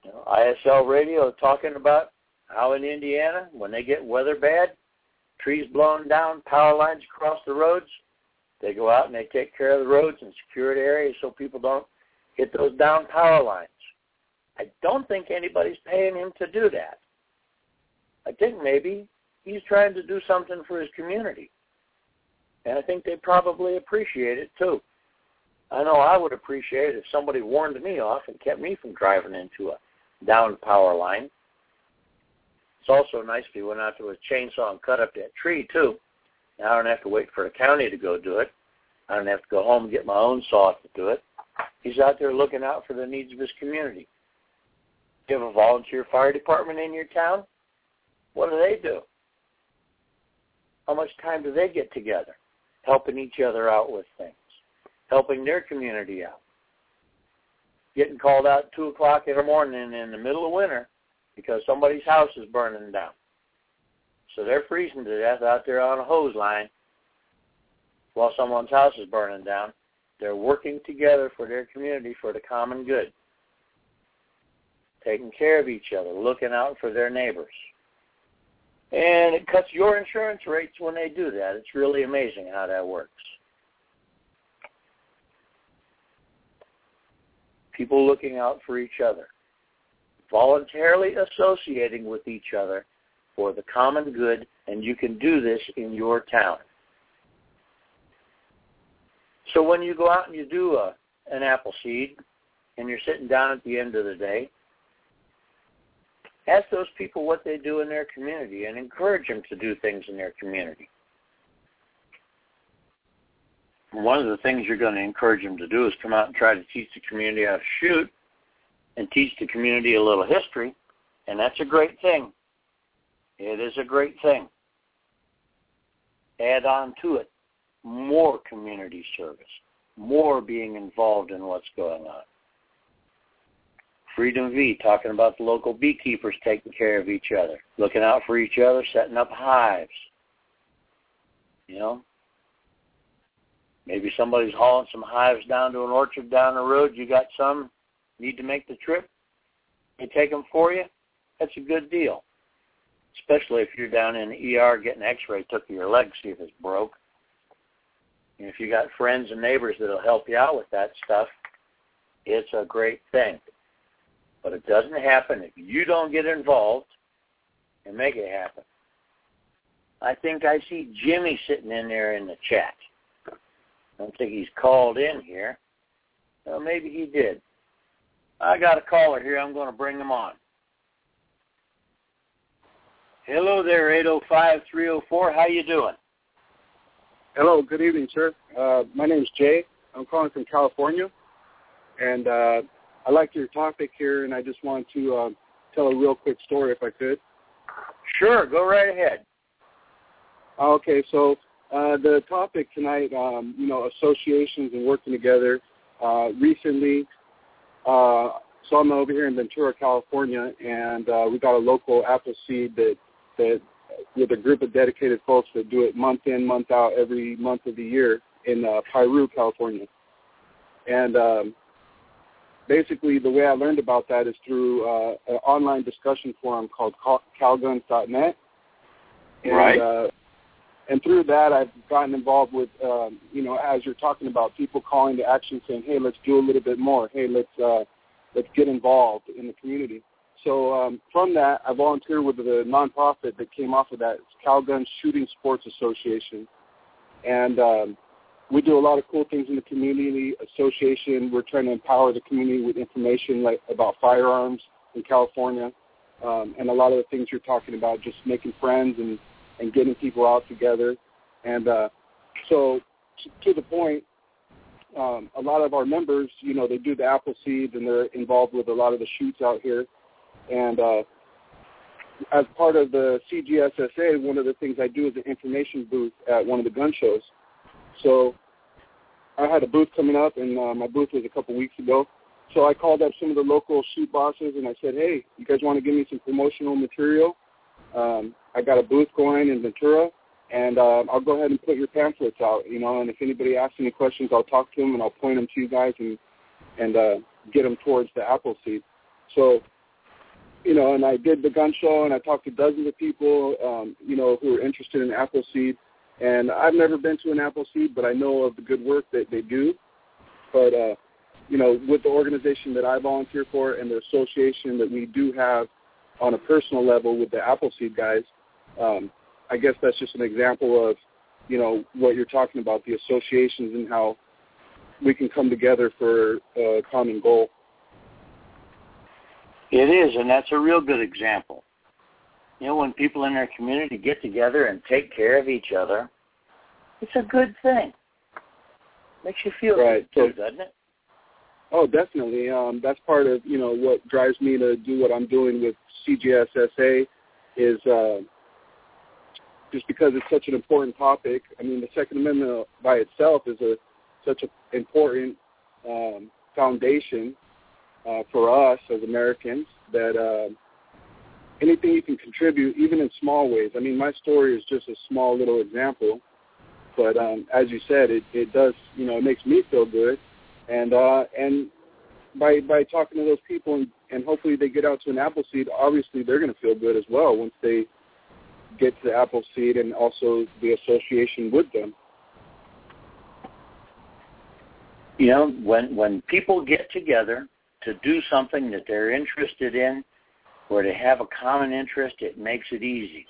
You know, ISL Radio talking about how in Indiana, when they get weather bad, trees blown down, power lines across the roads, they go out and they take care of the roads and secure the areas so people don't hit those down power lines. I don't think anybody's paying him to do that. I think maybe he's trying to do something for his community. And I think they probably appreciate it too. I know I would appreciate it if somebody warned me off and kept me from driving into a down power line. It's also nice if he went out to a chainsaw and cut up that tree too. Now I don't have to wait for the county to go do it. I don't have to go home and get my own saw to do it. He's out there looking out for the needs of his community. You have a volunteer fire department in your town? What do they do? How much time do they get together? Helping each other out with things, helping their community out. Getting called out at 2 o'clock in the morning in the middle of winter because somebody's house is burning down. So they're freezing to death out there on a hose line while someone's house is burning down. They're working together for their community for the common good, taking care of each other, looking out for their neighbors. And it cuts your insurance rates when they do that. It's really amazing how that works. People looking out for each other, voluntarily associating with each other for the common good, and you can do this in your town. So when you go out and you do a, an Appleseed, and you're sitting down at the end of the day, ask those people what they do in their community and encourage them to do things in their community. One of the things you're going to encourage them to do is come out and try to teach the community how to shoot and teach the community a little history, and that's a great thing. It is a great thing. Add on to it more community service, more being involved in what's going on. Freedom V talking about the local beekeepers taking care of each other, looking out for each other, setting up hives. You know, maybe somebody's hauling some hives down to an orchard down the road. You got some, need to make the trip. They take them for you. That's a good deal, especially if you're down in the ER getting X-ray took of your leg, see if it's broke. And if you got friends and neighbors that'll help you out with that stuff, it's a great thing. But it doesn't happen if you don't get involved and make it happen. I think I see Jimmy sitting in there in the chat. I don't think he's called in here. Well, maybe he did. I got a caller here. I'm going to bring him on. Hello there, 805-304. How you doing? Hello, good evening, sir. Uh, my name is Jay. I'm calling from California, and uh, I like your topic here, and I just want to uh, tell a real quick story, if I could. Sure, go right ahead. Okay, so uh, the topic tonight, um, you know, associations and working together. Uh, recently, uh, so I'm over here in Ventura, California, and uh, we got a local apple seed that that with a group of dedicated folks that do it month in, month out, every month of the year in uh, Piru, California. And um, basically, the way I learned about that is through uh, an online discussion forum called calguns.net. And, right. Uh, and through that, I've gotten involved with, um, you know, as you're talking about, people calling to action, saying, "Hey, let's do a little bit more. Hey, let's uh, let's get involved in the community." So um, from that, I volunteered with the nonprofit that came off of that, it's Calgun Shooting Sports Association, and um, we do a lot of cool things in the community association. We're trying to empower the community with information like about firearms in California, um, and a lot of the things you're talking about, just making friends and and getting people out together. And uh, so, to, to the point, um, a lot of our members, you know, they do the apple seeds and they're involved with a lot of the shoots out here. And uh, as part of the CGSSA, one of the things I do is an information booth at one of the gun shows. So I had a booth coming up, and uh, my booth was a couple weeks ago. So I called up some of the local shoot bosses, and I said, hey, you guys want to give me some promotional material? um, I got a booth going in Ventura, and uh, I'll go ahead and put your pamphlets out. You know, and if anybody asks any questions, I'll talk to them and I'll point them to you guys and and uh, get them towards the Appleseed. So, you know, and I did the gun show, and I talked to dozens of people, um, you know, who are interested in Appleseed. And I've never been to an Appleseed, but I know of the good work that they do. But uh, you know, with the organization that I volunteer for and the association that we do have on a personal level with the Appleseed guys, um, I guess that's just an example of, you know, what you're talking about, the associations and how we can come together for a common goal. It is, and that's a real good example. You know, when people in our community get together and take care of each other, it's a good thing. Makes you feel right. good, too, doesn't it? Oh, definitely. Um, that's part of you know what drives me to do what I'm doing with CGSSA is uh, just because it's such an important topic. I mean, the Second Amendment by itself is a such an important um, foundation uh, for us as Americans that uh, anything you can contribute, even in small ways. I mean, my story is just a small little example, but um, as you said, it, it does. You know, it makes me feel good and uh, and by by talking to those people and, and hopefully they get out to an Appleseed, obviously they're going to feel good as well once they get to the Appleseed and also the association with them. You know, when when people get together to do something that they're interested in, or to have a common interest, it makes it easy.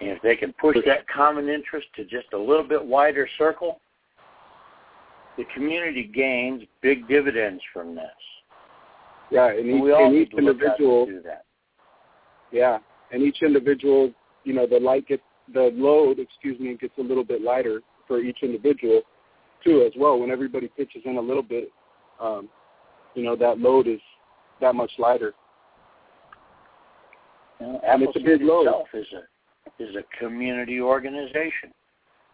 And if they can push that common interest to just a little bit wider circle, the community gains big dividends from this. Yeah, and each, and each individual. to do that. Yeah, and each individual, you know, the light gets the load, excuse me, gets a little bit lighter for each individual too, as well. When everybody pitches in a little bit, um, you know, that load is that much lighter. Know, And it's a big load. itself is a is a community organization.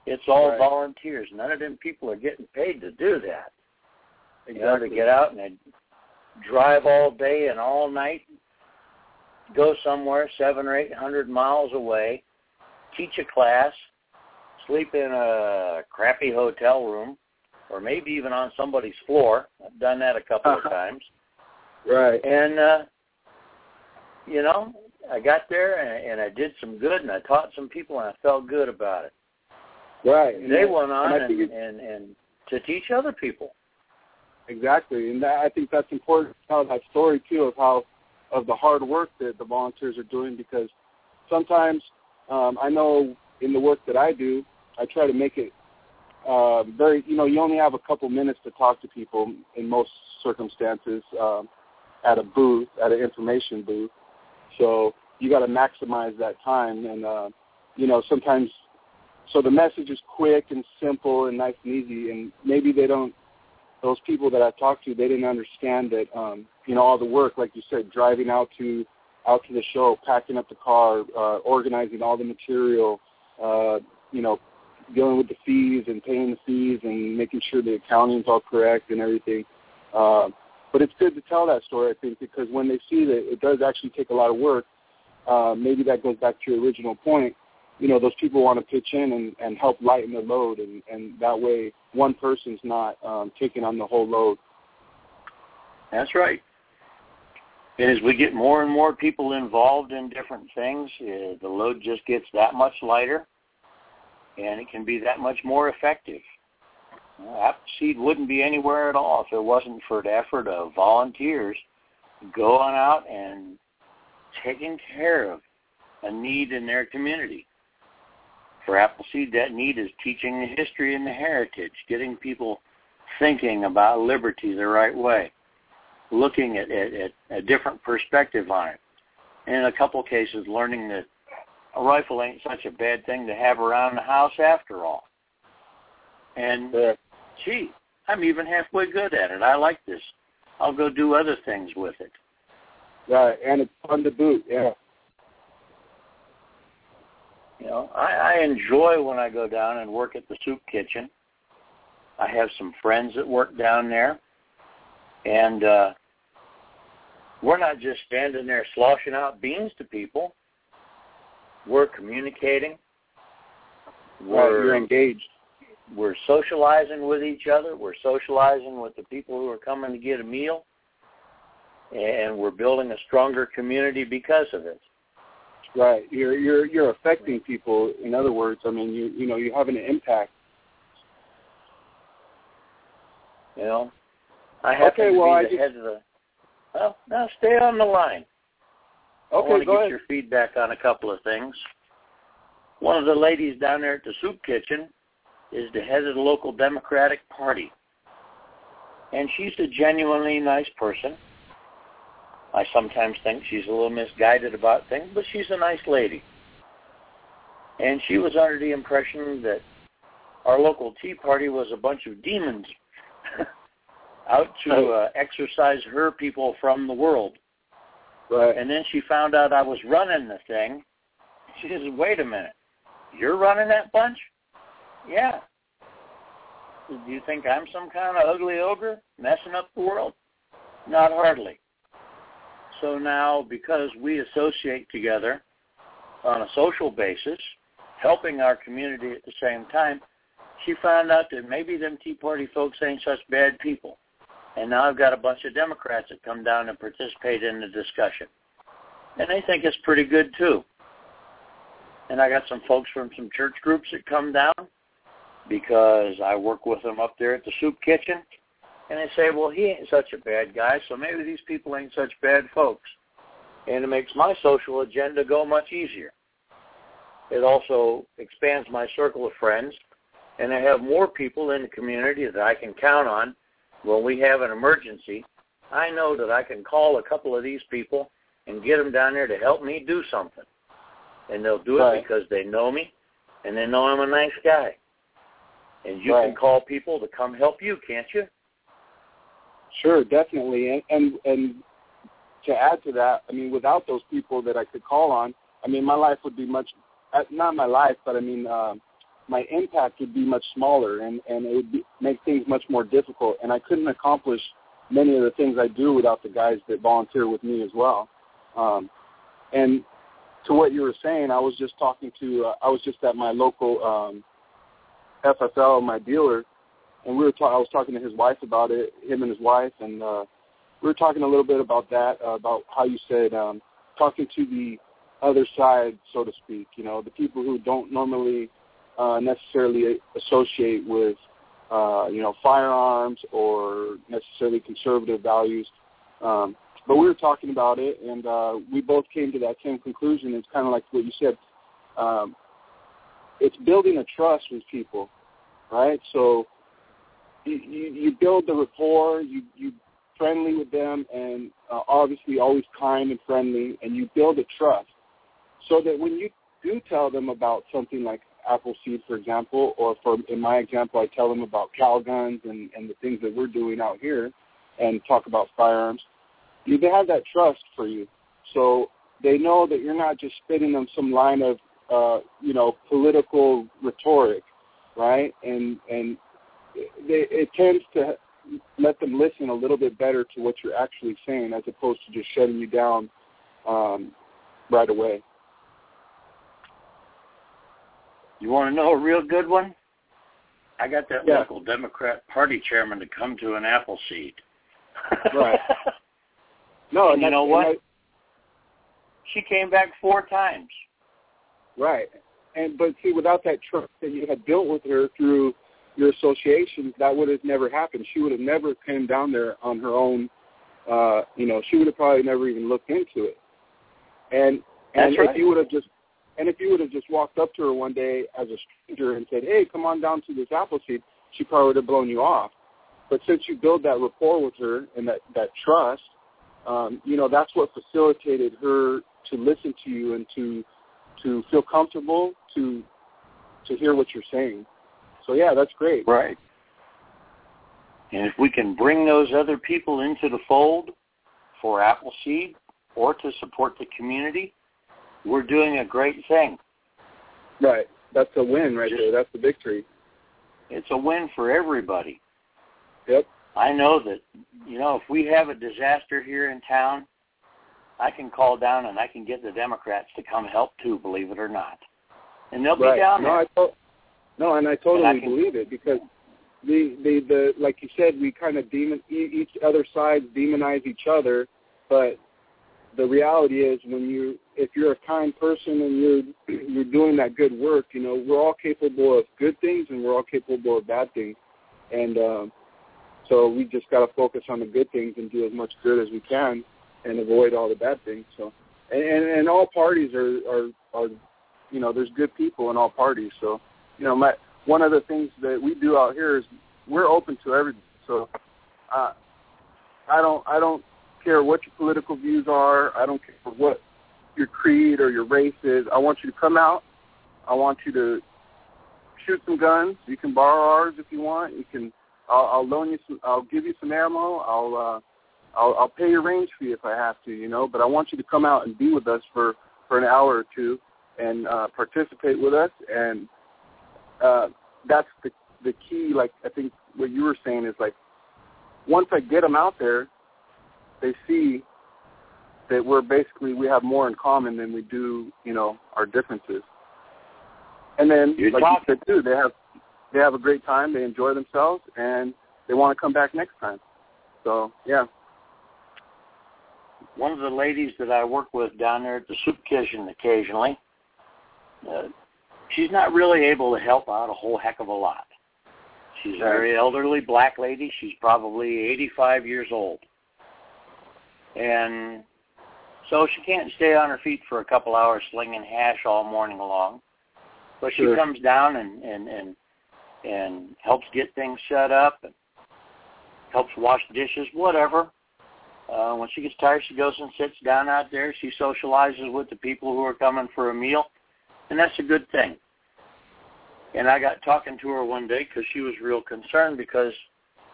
It's all Right. volunteers. None of them people are getting paid to do that. You know, to get out and they drive all day and all night, go somewhere seven or eight hundred miles away, teach a class, sleep in a crappy hotel room, or maybe even on somebody's floor. I've done that a couple of times. Right. And uh you know, I got there and, and I did some good and I taught some people and I felt good about it. Right. And they went on and and, and, and to teach other people. Exactly, and that, I think that's important to tell that story too of how of the hard work that the volunteers are doing because sometimes um, I know in the work that I do, I try to make it uh, very. You know, you only have a couple minutes to talk to people in most circumstances um, at a booth, at an information booth. So you got to maximize that time, and uh, you know sometimes. So the message is quick and simple and nice and easy, and maybe they don't those people that I talked to, they didn't understand that, um, you know, all the work, like you said, driving out to out to the show, packing up the car, uh, organizing all the material, uh, you know, dealing with the fees and paying the fees and making sure the accounting's all correct and everything. Uh, but it's good to tell that story, I think, because when they see that it does actually take a lot of work, uh, maybe that goes back to your original point. You know, those people want to pitch in and, and help lighten the load, and, and that way one person's not um, taking on the whole load. That's right. And as we get more and more people involved in different things, uh, the load just gets that much lighter, and it can be that much more effective. Uh, Appleseed wouldn't be anywhere at all if it wasn't for the effort of volunteers going out and taking care of a need in their community. For Appleseed, that need is teaching the history and the heritage, getting people thinking about liberty the right way looking at, at, at a different perspective on it. And in a couple of cases, learning that a rifle ain't such a bad thing to have around the house after all. And gee, I'm even halfway good at it. I like this. I'll go do other things with it. Right, and it's fun to boot. Yeah. You know, I, I enjoy when I go down and work at the soup kitchen. I have some friends that work down there, and uh, we're not just standing there sloshing out beans to people. we're communicating. Right, We're you're engaged. We're socializing with each other. We're socializing with the people who are coming to get a meal, and we're building a stronger community because of it. Right. You're you're you're affecting people. In other words, I mean, you you know, you're having an impact. You know, I happen Okay, to well, be I the just- head of the. Well, now stay on the line. Okay, I want to get ahead. your feedback on a couple of things. One of the ladies down there at the soup kitchen is the head of the local Democratic Party. And she's a genuinely nice person. I sometimes think she's a little misguided about things, but she's a nice lady. And she was under the impression that our local Tea Party was a bunch of demons <laughs> out to uh, exorcise her people from the world. Right. And then she found out I was running the thing. She says, wait a minute. You're running that bunch? Yeah. Do you think I'm some kind of ugly ogre messing up the world? Not hardly. So now, because we associate together on a social basis, helping our community at the same time, she found out that maybe them Tea Party folks ain't such bad people. And now I've got a bunch of Democrats that come down and participate in the discussion. And they think it's pretty good too. And I got some folks from some church groups that come down because I work with them up there at the soup kitchen. And they say, well, he ain't such a bad guy, so maybe these people ain't such bad folks. And it makes my social agenda go much easier. It also expands my circle of friends, and I have more people in the community that I can count on when we have an emergency. I know that I can call a couple of these people and get them down there to help me do something. And they'll do it Right. because they know me and they know I'm a nice guy. And you can call people to come help you, can't you? Sure, definitely. And, and and to add to that, I mean, without those people that I could call on, I mean, my life would be much uh, not my life, but I mean, uh, my impact would be much smaller, and and it would be, make things much more difficult. And I couldn't accomplish many of the things I do without the guys that volunteer with me as well. Um, and to what you were saying, I was just talking to, uh, I was just at my local um, FFL, my dealer, and we were ta- I was talking to his wife about it, him and his wife, and uh, we were talking a little bit about that, uh, about how you said um, talking to the other side, so to speak. You know, the people who don't normally uh, necessarily associate with, uh, you know, firearms or necessarily conservative values. Um, but we were talking about it, and uh, we both came to that same conclusion. It's kind of like what you said. Um, it's building a trust with people, right? So you, you, build the rapport, you you friendly with them, and uh, obviously always kind and friendly, and you build a trust, so that when you do tell them about something like Appleseed, for example, or for in my example, I tell them about Calguns and and the things that we're doing out here, and talk about firearms. You they have that trust for you, so they know that you're not just spitting them some line of uh, you know political rhetoric, right? And and they, it tends to let them listen a little bit better to what you're actually saying as opposed to just shutting you down um, right away. You want to know a real good one? I got that Yeah. local Democrat Party chairman to come to an Appleseed. <laughs> Right. No, And you know what? that- she came back four times. right. And but see, without that trust that you had built with her through your associations, that would have never happened. She would have never came down there on her own. Uh, you know, she would have probably never even looked into it. And and That's if right. you would have just and if you would have just walked up to her one day as a stranger and said, "Hey, come on down to this Appleseed," she probably would have blown you off. But since you build that rapport with her and that that trust, um, you know that's what facilitated her to listen to you and to to feel comfortable to to hear what you're saying. So yeah, that's great. Right. And if we can bring those other people into the fold for Appleseed or to support the community, we're doing a great thing. Right. That's a win right Just- there. That's the victory. It's a win for everybody. Yep. I know that, you know, if we have a disaster here in town, I can call down and I can get the Democrats to come help too, believe it or not. And they'll right. be down no, there. I to- no, and I totally And I can- believe it because the the the like you said, we kind of demon e- each other sides demonize each other, but the reality is when you if you're a kind person and you're <clears throat> you're doing that good work, you know, we're all capable of good things and we're all capable of bad things, and um, so we just got to focus on the good things and do as much good as we can and avoid all the bad things. So, and and, all parties are are are you know there's good people in all parties. So, you know, my one of the things that we do out here is we're open to everything. So, uh, I don't I don't care what your political views are. I don't care what your creed or your race is. I want you to come out. I want you to shoot some guns. You can borrow ours if you want. You can. I'll, I'll loan you some. I'll give you some ammo. I'll. Uh, I'll, I'll pay your range fee if I have to, you know. But I want you to come out and be with us for for an hour or two and uh, participate with us. And uh, that's the the key. Like I think what you were saying is like once I get them out there, they see that we're basically we have more in common than we do, you know, our differences. And then, You're like talking. you said too, they have they have a great time, they enjoy themselves, and they want to come back next time. So yeah, one of the ladies that I work with down there at the soup kitchen occasionally, uh, she's not really able to help out a whole heck of a lot. She's a very elderly black lady. She's probably 85 years old. And so she can't stay on her feet for a couple hours slinging hash all morning long. But she Sure. comes down and, and, and, and helps get things set up and helps wash dishes, whatever. Uh, when she gets tired, she goes and sits down out there. She socializes with the people who are coming for a meal, and that's a good thing. And I got talking to her one day because she was real concerned because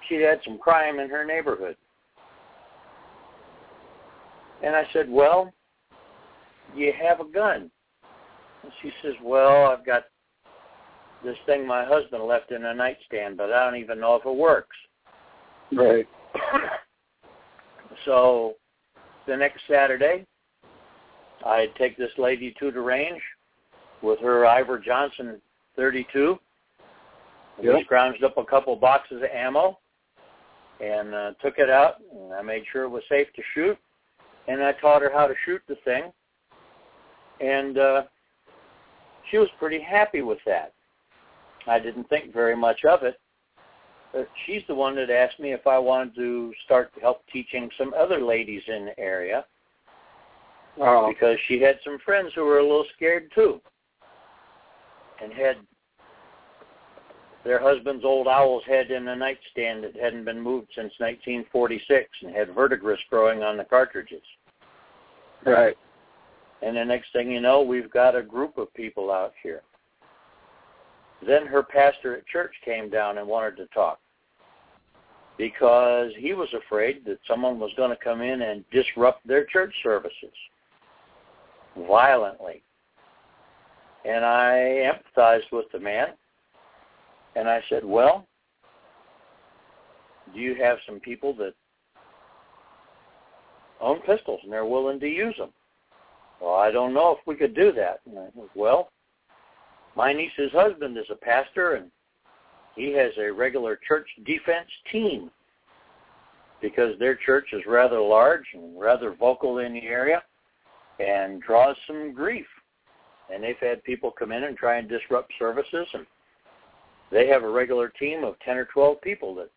she had some crime in her neighborhood. And I said, well, you have a gun. And she says, well, I've got this thing my husband left in a nightstand, but I don't even know if it works. right, <coughs> so the next Saturday, I'd take this lady to the range with her Iver Johnson 32. We Yep. scrounged up a couple boxes of ammo and uh, took it out, and I made sure it was safe to shoot. And I taught her how to shoot the thing, and uh, she was pretty happy with that. I didn't think very much of it, Uh, she's the one that asked me if I wanted to start to help teaching some other ladies in the area oh, because she had some friends who were a little scared too and had their husband's old owl's head in a nightstand that hadn't been moved since 1946 and had verdigris growing on the cartridges. right, And the next thing you know, we've got a group of people out here. Then her pastor at church came down and wanted to talk because he was afraid that someone was going to come in and disrupt their church services violently. And I empathized with the man and I said, well, do you have some people that own pistols and they're willing to use them? Well, I don't know if we could do that. And I said, well, my niece's husband is a pastor and he has a regular church defense team because their church is rather large and rather vocal in the area and draws some grief. And they've had people come in and try and disrupt services and they have a regular team of 10 or 12 people that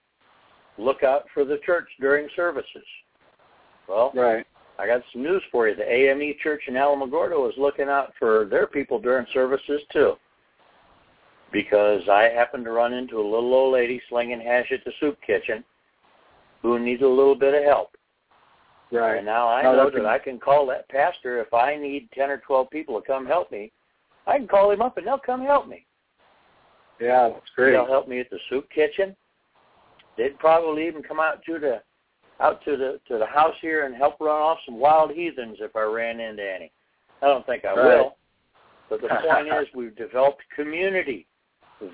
look out for the church during services. Well, right, I got some news for you. The AME Church in Alamogordo is looking out for their people during services too. Because I happened to run into a little old lady slinging hash at the soup kitchen who needs a little bit of help. right. And now I No, know that a- I can call that pastor if I need 10 or 12 people to come help me. I can call him up and they'll come help me. Yeah, that's great. They'll help me at the soup kitchen. They'd probably even come out to the out to the to the house here and help run off some wild heathens if I ran into any. I don't think I Right. will. But the <laughs> point is we've developed community.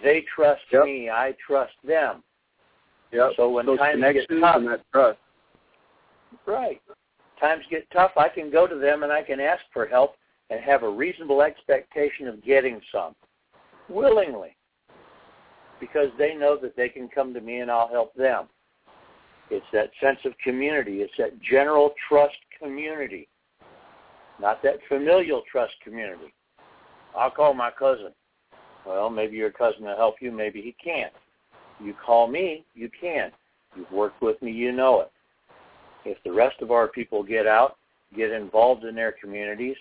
They trust Yep. me, I trust them. Yep. So when Those times get tough- that trust. Right. times get tough, I can go to them and I can ask for help and have a reasonable expectation of getting some willingly because they know that they can come to me and I'll help them. It's that sense of community. It's that general trust community, not that familial trust community. I'll call my cousin. Well, maybe your cousin will help you, maybe he can't. You call me, you can. You've worked with me, you know it. If the rest of our people get out, get involved in their communities,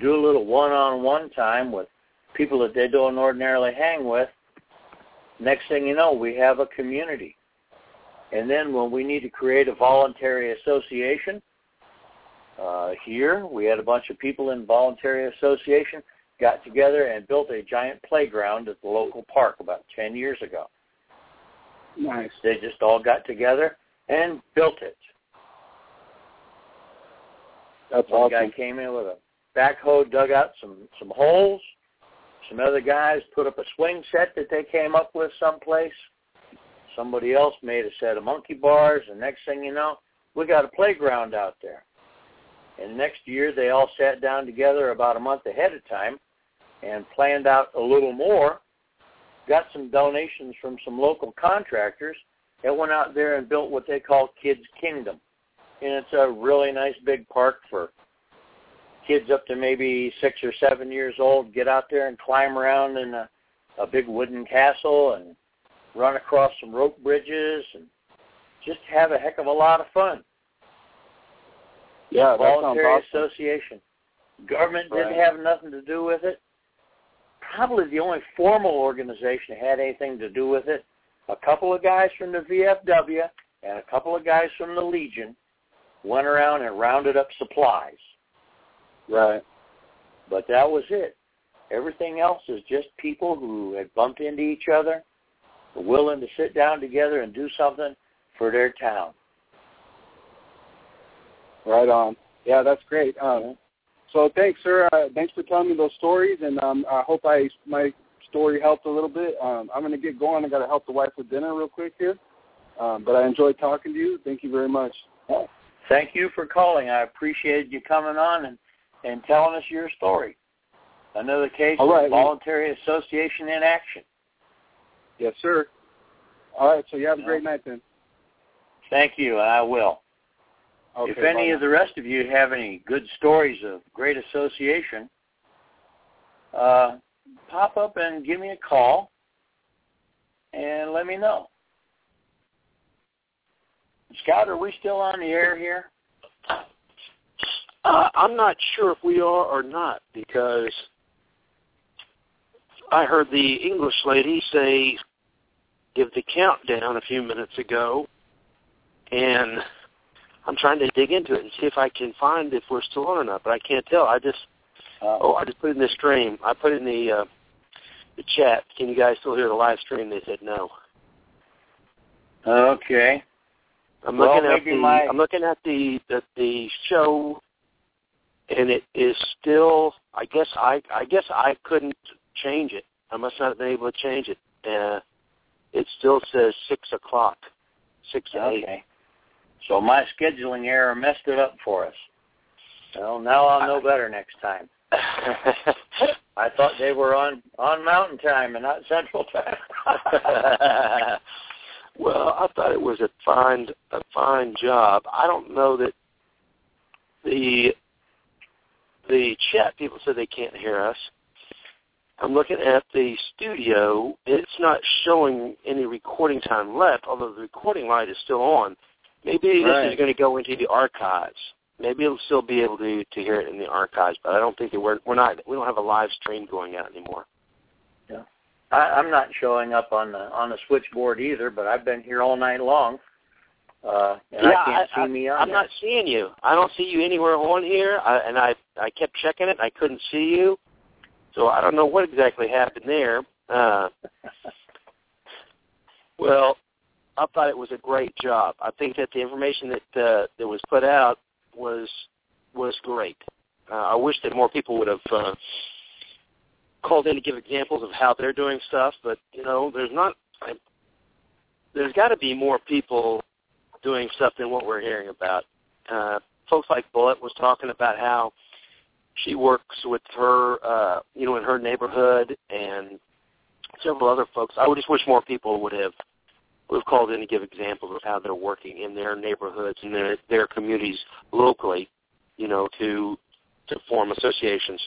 do a little one-on-one time with people that they don't ordinarily hang with, next thing you know, we have a community. And then when we need to create a voluntary association, uh, here we had a bunch of people in voluntary association got together and built a giant playground at the local park about 10 years ago. Nice. They just all got together and built it. That's One awesome. guy came in with a backhoe, dug out some some holes. Some other guys put up a swing set that they came up with someplace. Somebody else made a set of monkey bars, and next thing you know, we got a playground out there. And next year, they all sat down together about a month ahead of time and planned out a little more. Got some donations from some local contractors and went out there and built what they call Kids Kingdom. And it's a really nice big park for kids up to maybe six or seven years old. Get out there and climb around in a, a big wooden castle and run across some rope bridges and just have a heck of a lot of fun. Yeah, Voluntary awesome. association. Government didn't have nothing to do with it. Probably the only formal organization that had anything to do with it. A couple of guys from the VFW and a couple of guys from the Legion went around and rounded up supplies. Right. But that was it. Everything else is just people who had bumped into each other, were willing to sit down together and do something for their town. Right on. Yeah, that's great. Um, so thanks, sir. Uh, thanks for telling me those stories, and um, I hope I my story helped a little bit. Um, I'm going to get going. I got to help the wife with dinner real quick here. Um, but I enjoyed talking to you. Thank you very much. Thank you for calling. I appreciate you coming on and, and telling us your story. Another case All right. of voluntary association in action. Yes, sir. All right. So you have a great night then. Thank you, and I will. Okay, if any bye of the rest of you have any good stories of great association, uh, pop up and give me a call and let me know. Scott, are we still on the air here? Uh, I'm not sure if we are or not because I heard the English lady say give the countdown a few minutes ago, and I'm trying to dig into it and see if I can find if we're still on or not. But I can't tell. I just Uh, oh, I just put it in the stream. I put it in the uh, the chat. Can you guys still hear the live stream? They said no. okay. I'm Well, looking at the my- I'm looking at the, the the show, and it is still. I guess I I guess I couldn't change it. I must not have been able to change it. Uh, it still says six o'clock, six to eight. Okay. So my scheduling error messed it up for us. Well, now I'll know better next time. <laughs> I thought they were on on Mountain Time and not Central Time. <laughs> well, I thought it was a fine a fine job. I don't know that the the chat people said they can't hear us. I'm looking at the studio. It's not showing any recording time left, although the recording light is still on. Maybe this is going to go into the archives. Maybe it'll still be able to to hear it in the archives, but I don't think that we're we're not we don't have a live stream going out anymore. I, I'm not showing up on the on the switchboard either, but I've been here all night long, uh, and I can't see me on I'm not seeing you. I don't see you anywhere on here, I, and I I kept checking it. I couldn't see you, so I don't know what exactly happened there. Uh, <laughs> well, I thought it was a great job. I think that the information that uh, that was put out was was great. Uh, I wish that more people would have uh, called in to give examples of how they're doing stuff, but you know, there's not. I, there's got to be more people doing stuff than what we're hearing about. Uh, folks like Bullet was talking about how she works with her, uh, you know, in her neighborhood and several other folks. I would just wish more people would have would have called in to give examples of how they're working in their neighborhoods and their their communities locally, you know, to to form associations.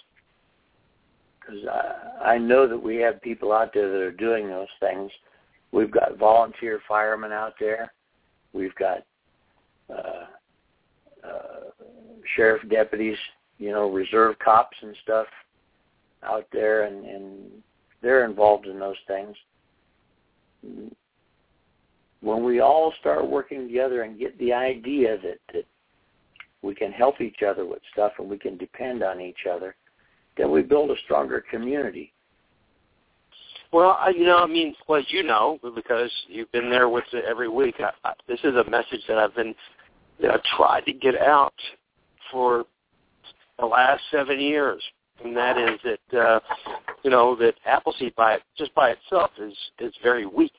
Because I, I know that we have people out there that are doing those things. We've got volunteer firemen out there. We've got uh, uh, sheriff deputies, you know, reserve cops and stuff out there, and, and they're involved in those things. When we all start working together and get the idea that, that we can help each other with stuff and we can depend on each other, then we build a stronger community. Well, you know, I mean, well, you know, because you've been there with it every week. I, I, this is a message that I've been that I've tried to get out for the last seven years, and that is that uh, you know that Appleseed by just by itself is is very weak.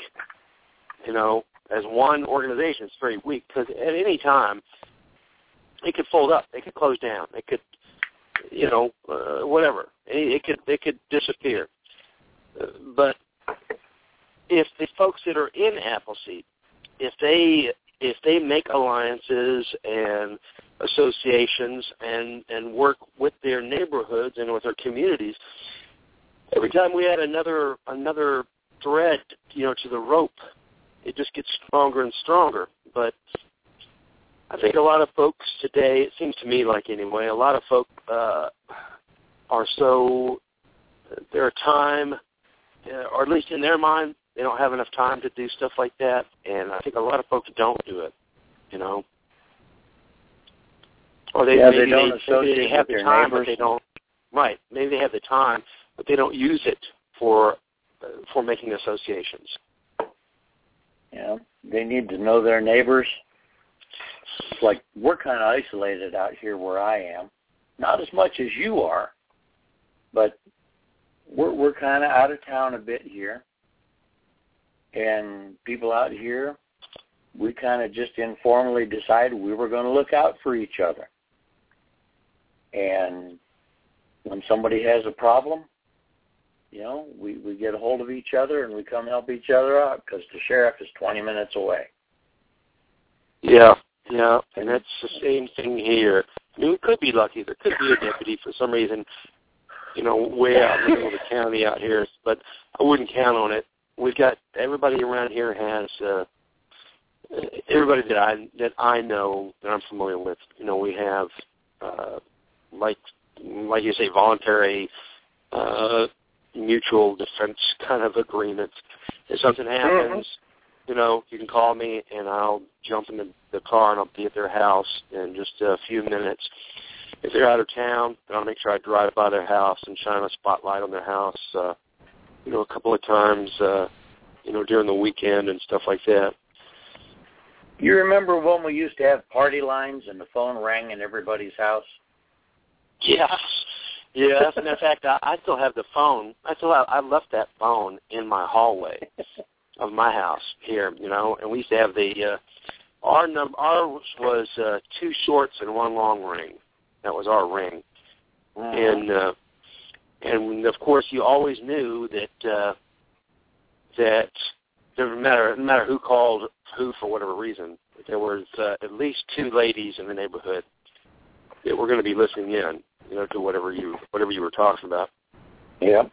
You know, as one organization, it's very weak because at any time it could fold up, it could close down, it could, you know, uh, whatever. It, it could it could disappear. But if the folks that are in Appleseed, if they if they make alliances and associations and and work with their neighborhoods and with their communities, every time we add another another thread, you know, to the rope, it just gets stronger and stronger. But I think a lot of folks today, it seems to me like anyway, a lot of folk uh, are so their time, uh, or at least in their mind, they don't have enough time to do stuff like that, and I think a lot of folks don't do it. You know, or they yeah, maybe they don't they, maybe they have the time, neighbors. but they don't. Right, maybe they have the time, but they don't use it for uh, for making associations. You know, they need to know their neighbors. It's like we're kind of isolated out here where I am, not as much as you are, but we're we're kind of out of town a bit here, and people out here, we kind of just informally decided we were going to look out for each other, and when somebody has a problem, you know, we we get a hold of each other and we come help each other out because the sheriff is 20 minutes away. Yeah, yeah, and that's the same thing here. I mean, we could be lucky. There could be a deputy for some reason, you know, way out in the middle of the county out here, but I wouldn't count on it. We've got everybody around here has uh everybody that I that I know that I'm familiar with. You know, we have uh like like you say, voluntary uh mutual defense kind of agreements. If something happens, you know, you can call me and I'll jump in the, the car and I'll be at their house in just a few minutes. If they're out of town, then I'll make sure I drive by their house and shine a spotlight on their house, uh, you know, a couple of times, uh, you know, during the weekend and stuff like that. You remember when we used to have party lines and the phone rang in everybody's house? Yes. <laughs> Yes, in fact, I, I still have the phone. I still have. I left that phone in my hallway of my house here. You know, and we used to have the uh, our number. Ours was uh, two shorts and one long ring. That was our ring, and uh, and of course, you always knew that uh, that didn't matter no matter who called who for whatever reason. There was uh, at least two ladies in the neighborhood that were going to be listening in you know, to whatever you whatever you were talking about. Yeah.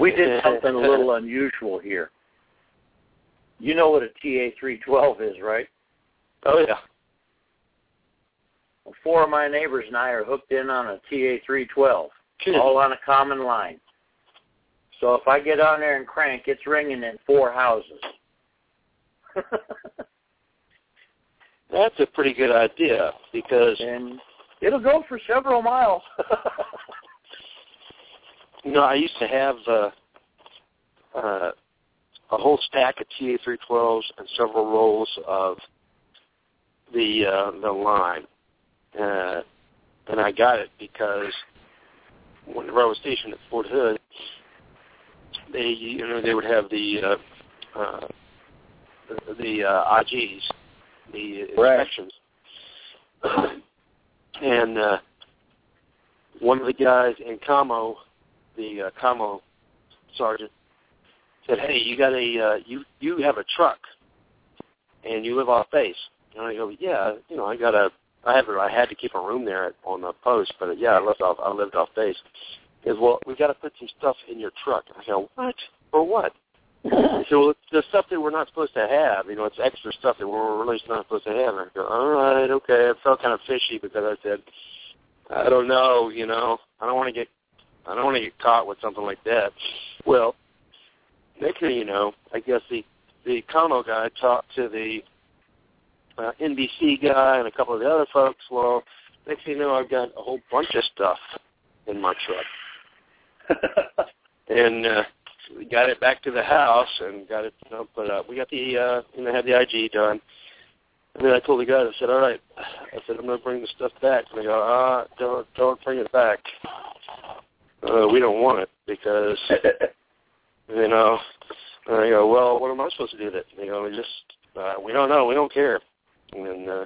We did <laughs> something a little unusual here. You know what a TA312 is, right? Oh yeah. Well, four of my neighbors and I are hooked in on a TA312, all on a common line. So if I get on there and crank, it's ringing in four houses. <laughs> That's a pretty good idea because and it'll go for several miles. <laughs> you know I used to have uh, uh, a whole stack of TA312s and several rolls of the uh, the line, uh, and I got it because whenever I was stationed at Fort Hood, they you know they would have the uh, uh, the uh, IGs, the Right. inspections. and uh, one of the guys in commo, the uh, commo sergeant, said, "Hey, you got a uh, you you have a truck, and you live off base." And I go, "Yeah, you know, I got a I have I had to keep a room there at, on the post, but yeah, I lived off I lived off base." Goes, "Well, we got to put some stuff in your truck." I go, "What? For what?" so the stuff that we're not supposed to have. You know, it's extra stuff that we're really not supposed to have. And I go, all right, okay. It felt kind of fishy because I said, I don't know. You know, I don't want to get, I don't want to get caught with something like that. Well, next thing you know, I guess the the commo guy talked to the uh, NBC guy and a couple of the other folks. Well, next thing you know, I've got a whole bunch of stuff in my truck. <laughs> and uh, we got it back to the house and got it you know, put up. We got the uh and they had the IG done. And then I told the guys, I said, All right I said, I'm gonna bring the stuff back and they go, Ah, don't don't bring it back. Uh, we don't want it because <laughs> you know and I go, Well, what am I supposed to do with it? And they go, We just uh, we don't know, we don't care and uh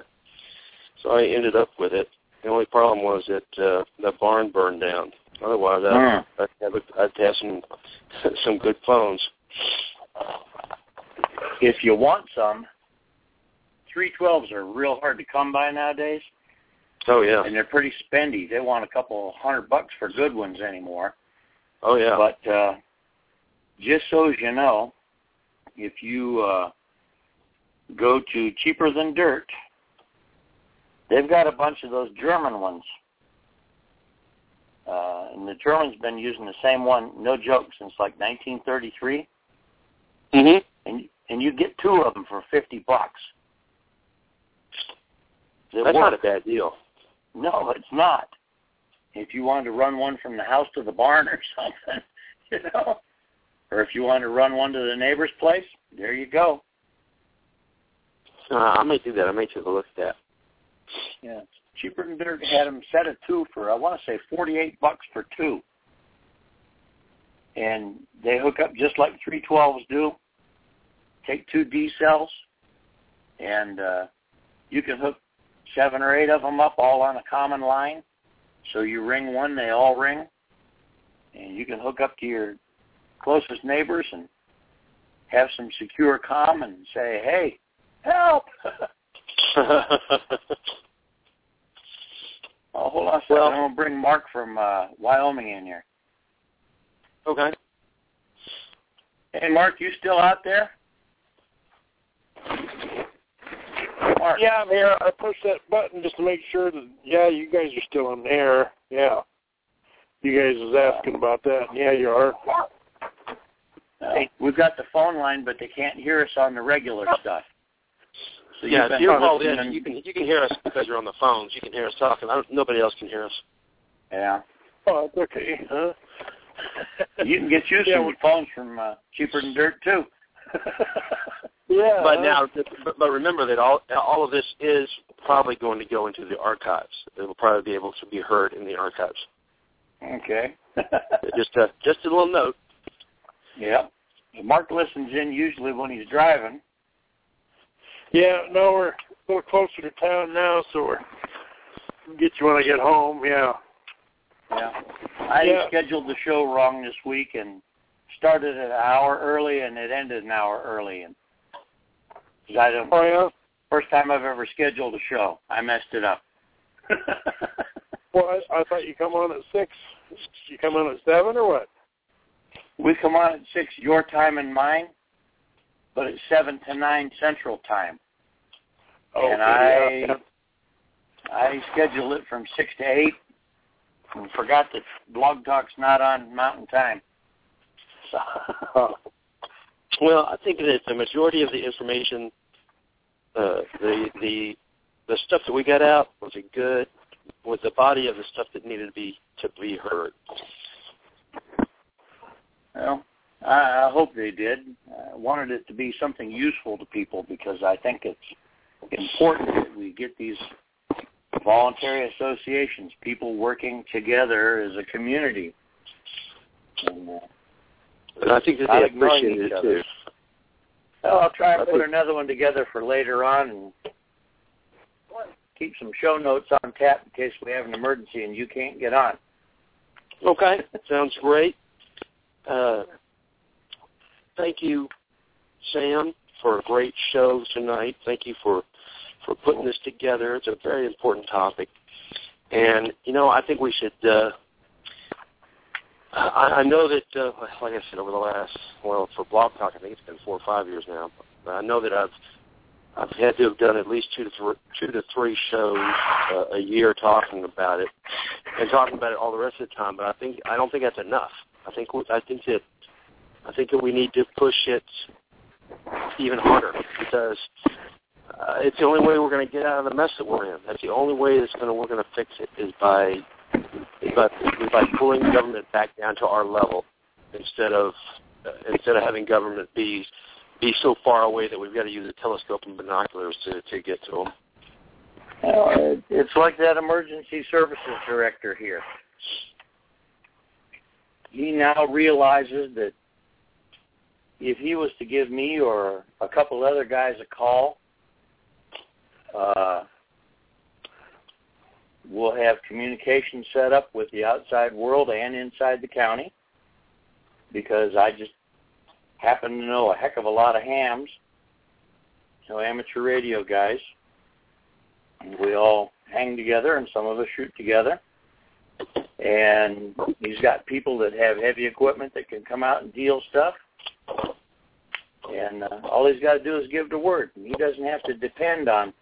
so I ended up with it. The only problem was that uh the barn burned down. Otherwise, I'd, I'd, have, I'd have some <laughs> some good phones. If you want some, 312s are real hard to come by nowadays, Oh yeah, and they're pretty spendy. They want a couple hundred bucks for good ones anymore. oh yeah. But uh, just so as you know, if you uh, go to Cheaper Than Dirt, they've got a bunch of those German ones. Uh, and the Germans been using the same one, no joke, since like 1933. mhm. And and you get two of them for 50 bucks. They That's work. not a bad deal. No, it's not. If you wanted to run one from the house to the barn <laughs> or something, you know, or if you wanted to run one to the neighbor's place, there you go. Uh, I may do that. I may take a look at that. Yeah, cheaper than dirt had them set at two for I want to say forty-eight bucks for two, and they hook up just like three twelves do. Take two D cells, and uh, you can hook seven or eight of them up all on a common line. So you ring one, they all ring, and you can hook up to your closest neighbors and have some secure comm and say, "Hey, help!" Oh, hold on a second. Well- I'm gonna bring Mark from uh, Wyoming in here. okay. Hey, Mark, you still out there? Mark. Yeah, I'm here. I pushed that button just to make sure that yeah, you guys are still in there. Yeah. You guys was asking about that. Yeah, you are. Uh, we've got the phone line, but they can't hear us on the regular stuff. So yeah, you've if you're called in, you can you can hear us because you're on the phones. You can hear us talking. I don't, nobody else can hear us. Yeah. Oh, that's okay, huh? <laughs> You can get used Yeah, to we- phones from uh, cheaper than dirt too. <laughs> Yeah. But now, but, but remember that all all of this is probably going to go into the archives. It will probably be able to be heard in the archives. okay. <laughs> Just a just a little note. yeah. Mark listens in usually when he's driving. Yeah, no, we're a little closer to town now, so we're we'll get you when I get home. Yeah. Yeah. I Yeah. scheduled the show wrong this week and started an hour early and it ended an hour early and I don't Oh yeah. first time I've ever scheduled a show. I messed it up. <laughs> Well, I, I thought you come on at six. You come on at seven or what? we come on at six your time and mine, but it's seven to nine central time. And I I scheduled it from six to eight and forgot that Blog Talk's not on Mountain Time. So. <laughs> Well, I think that the majority of the information, uh, the the the stuff that we got out was a good was the body of the stuff that needed to be to be heard. Well, I, I hope they did. I wanted it to be something useful to people because I think it's important that we get these voluntary associations, people working together as a community. And, uh, And I think that they each it other. too. well, I'll try and put another one together for later on and keep some show notes on tap in case we have an emergency and you can't get on. Okay, sounds great. Uh, thank you, Sam, for a great show tonight. Thank you for for putting this together. It's a very important topic, and you know I think we should. Uh, I, I know that, uh, like I said, over the last well for Blog Talk, I think it's been four or five years now. But I know that I've I've had to have done at least two to three, two to three shows uh, a year talking about it, and talking about it all the rest of the time. But I think I don't think that's enough. I think I think that I think that we need to push it even harder because uh, it's the only way we're going to get out of the mess that we're in. That's the only way that's going to we're going to fix it is by is by is by pulling government back down to our level instead of uh, instead of having government be be so far away that we've got to use a telescope and binoculars to to get to them. Well, it's like that emergency services director here. He now realizes that if he was to give me or a couple other guys a call, uh, we'll have communication set up with the outside world and inside the county because I just happen to know a heck of a lot of hams, know, amateur radio guys. We all hang together and some of us shoot together. And he's got people that have heavy equipment that can come out and deal stuff. And uh, all he's got to do is give the word. He doesn't have to depend on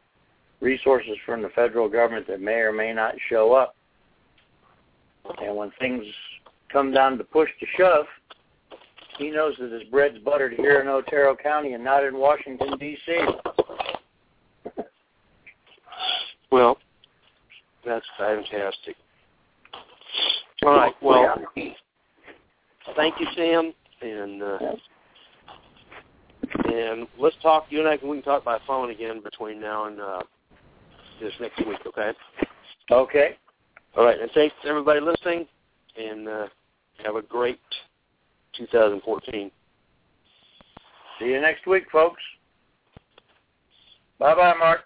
resources from the federal government that may or may not show up. And when things come down to push to shove, he knows that his bread's buttered here in Otero County and not in Washington, D.C. well, that's fantastic. All right. Well, thank you, Sam, and uh, and let's talk. You and I can we can talk by phone again between now and uh, this next week, okay? Okay. All right, and thanks to everybody listening, and uh, have a great 2014. See you next week, folks. Bye-bye, Mark.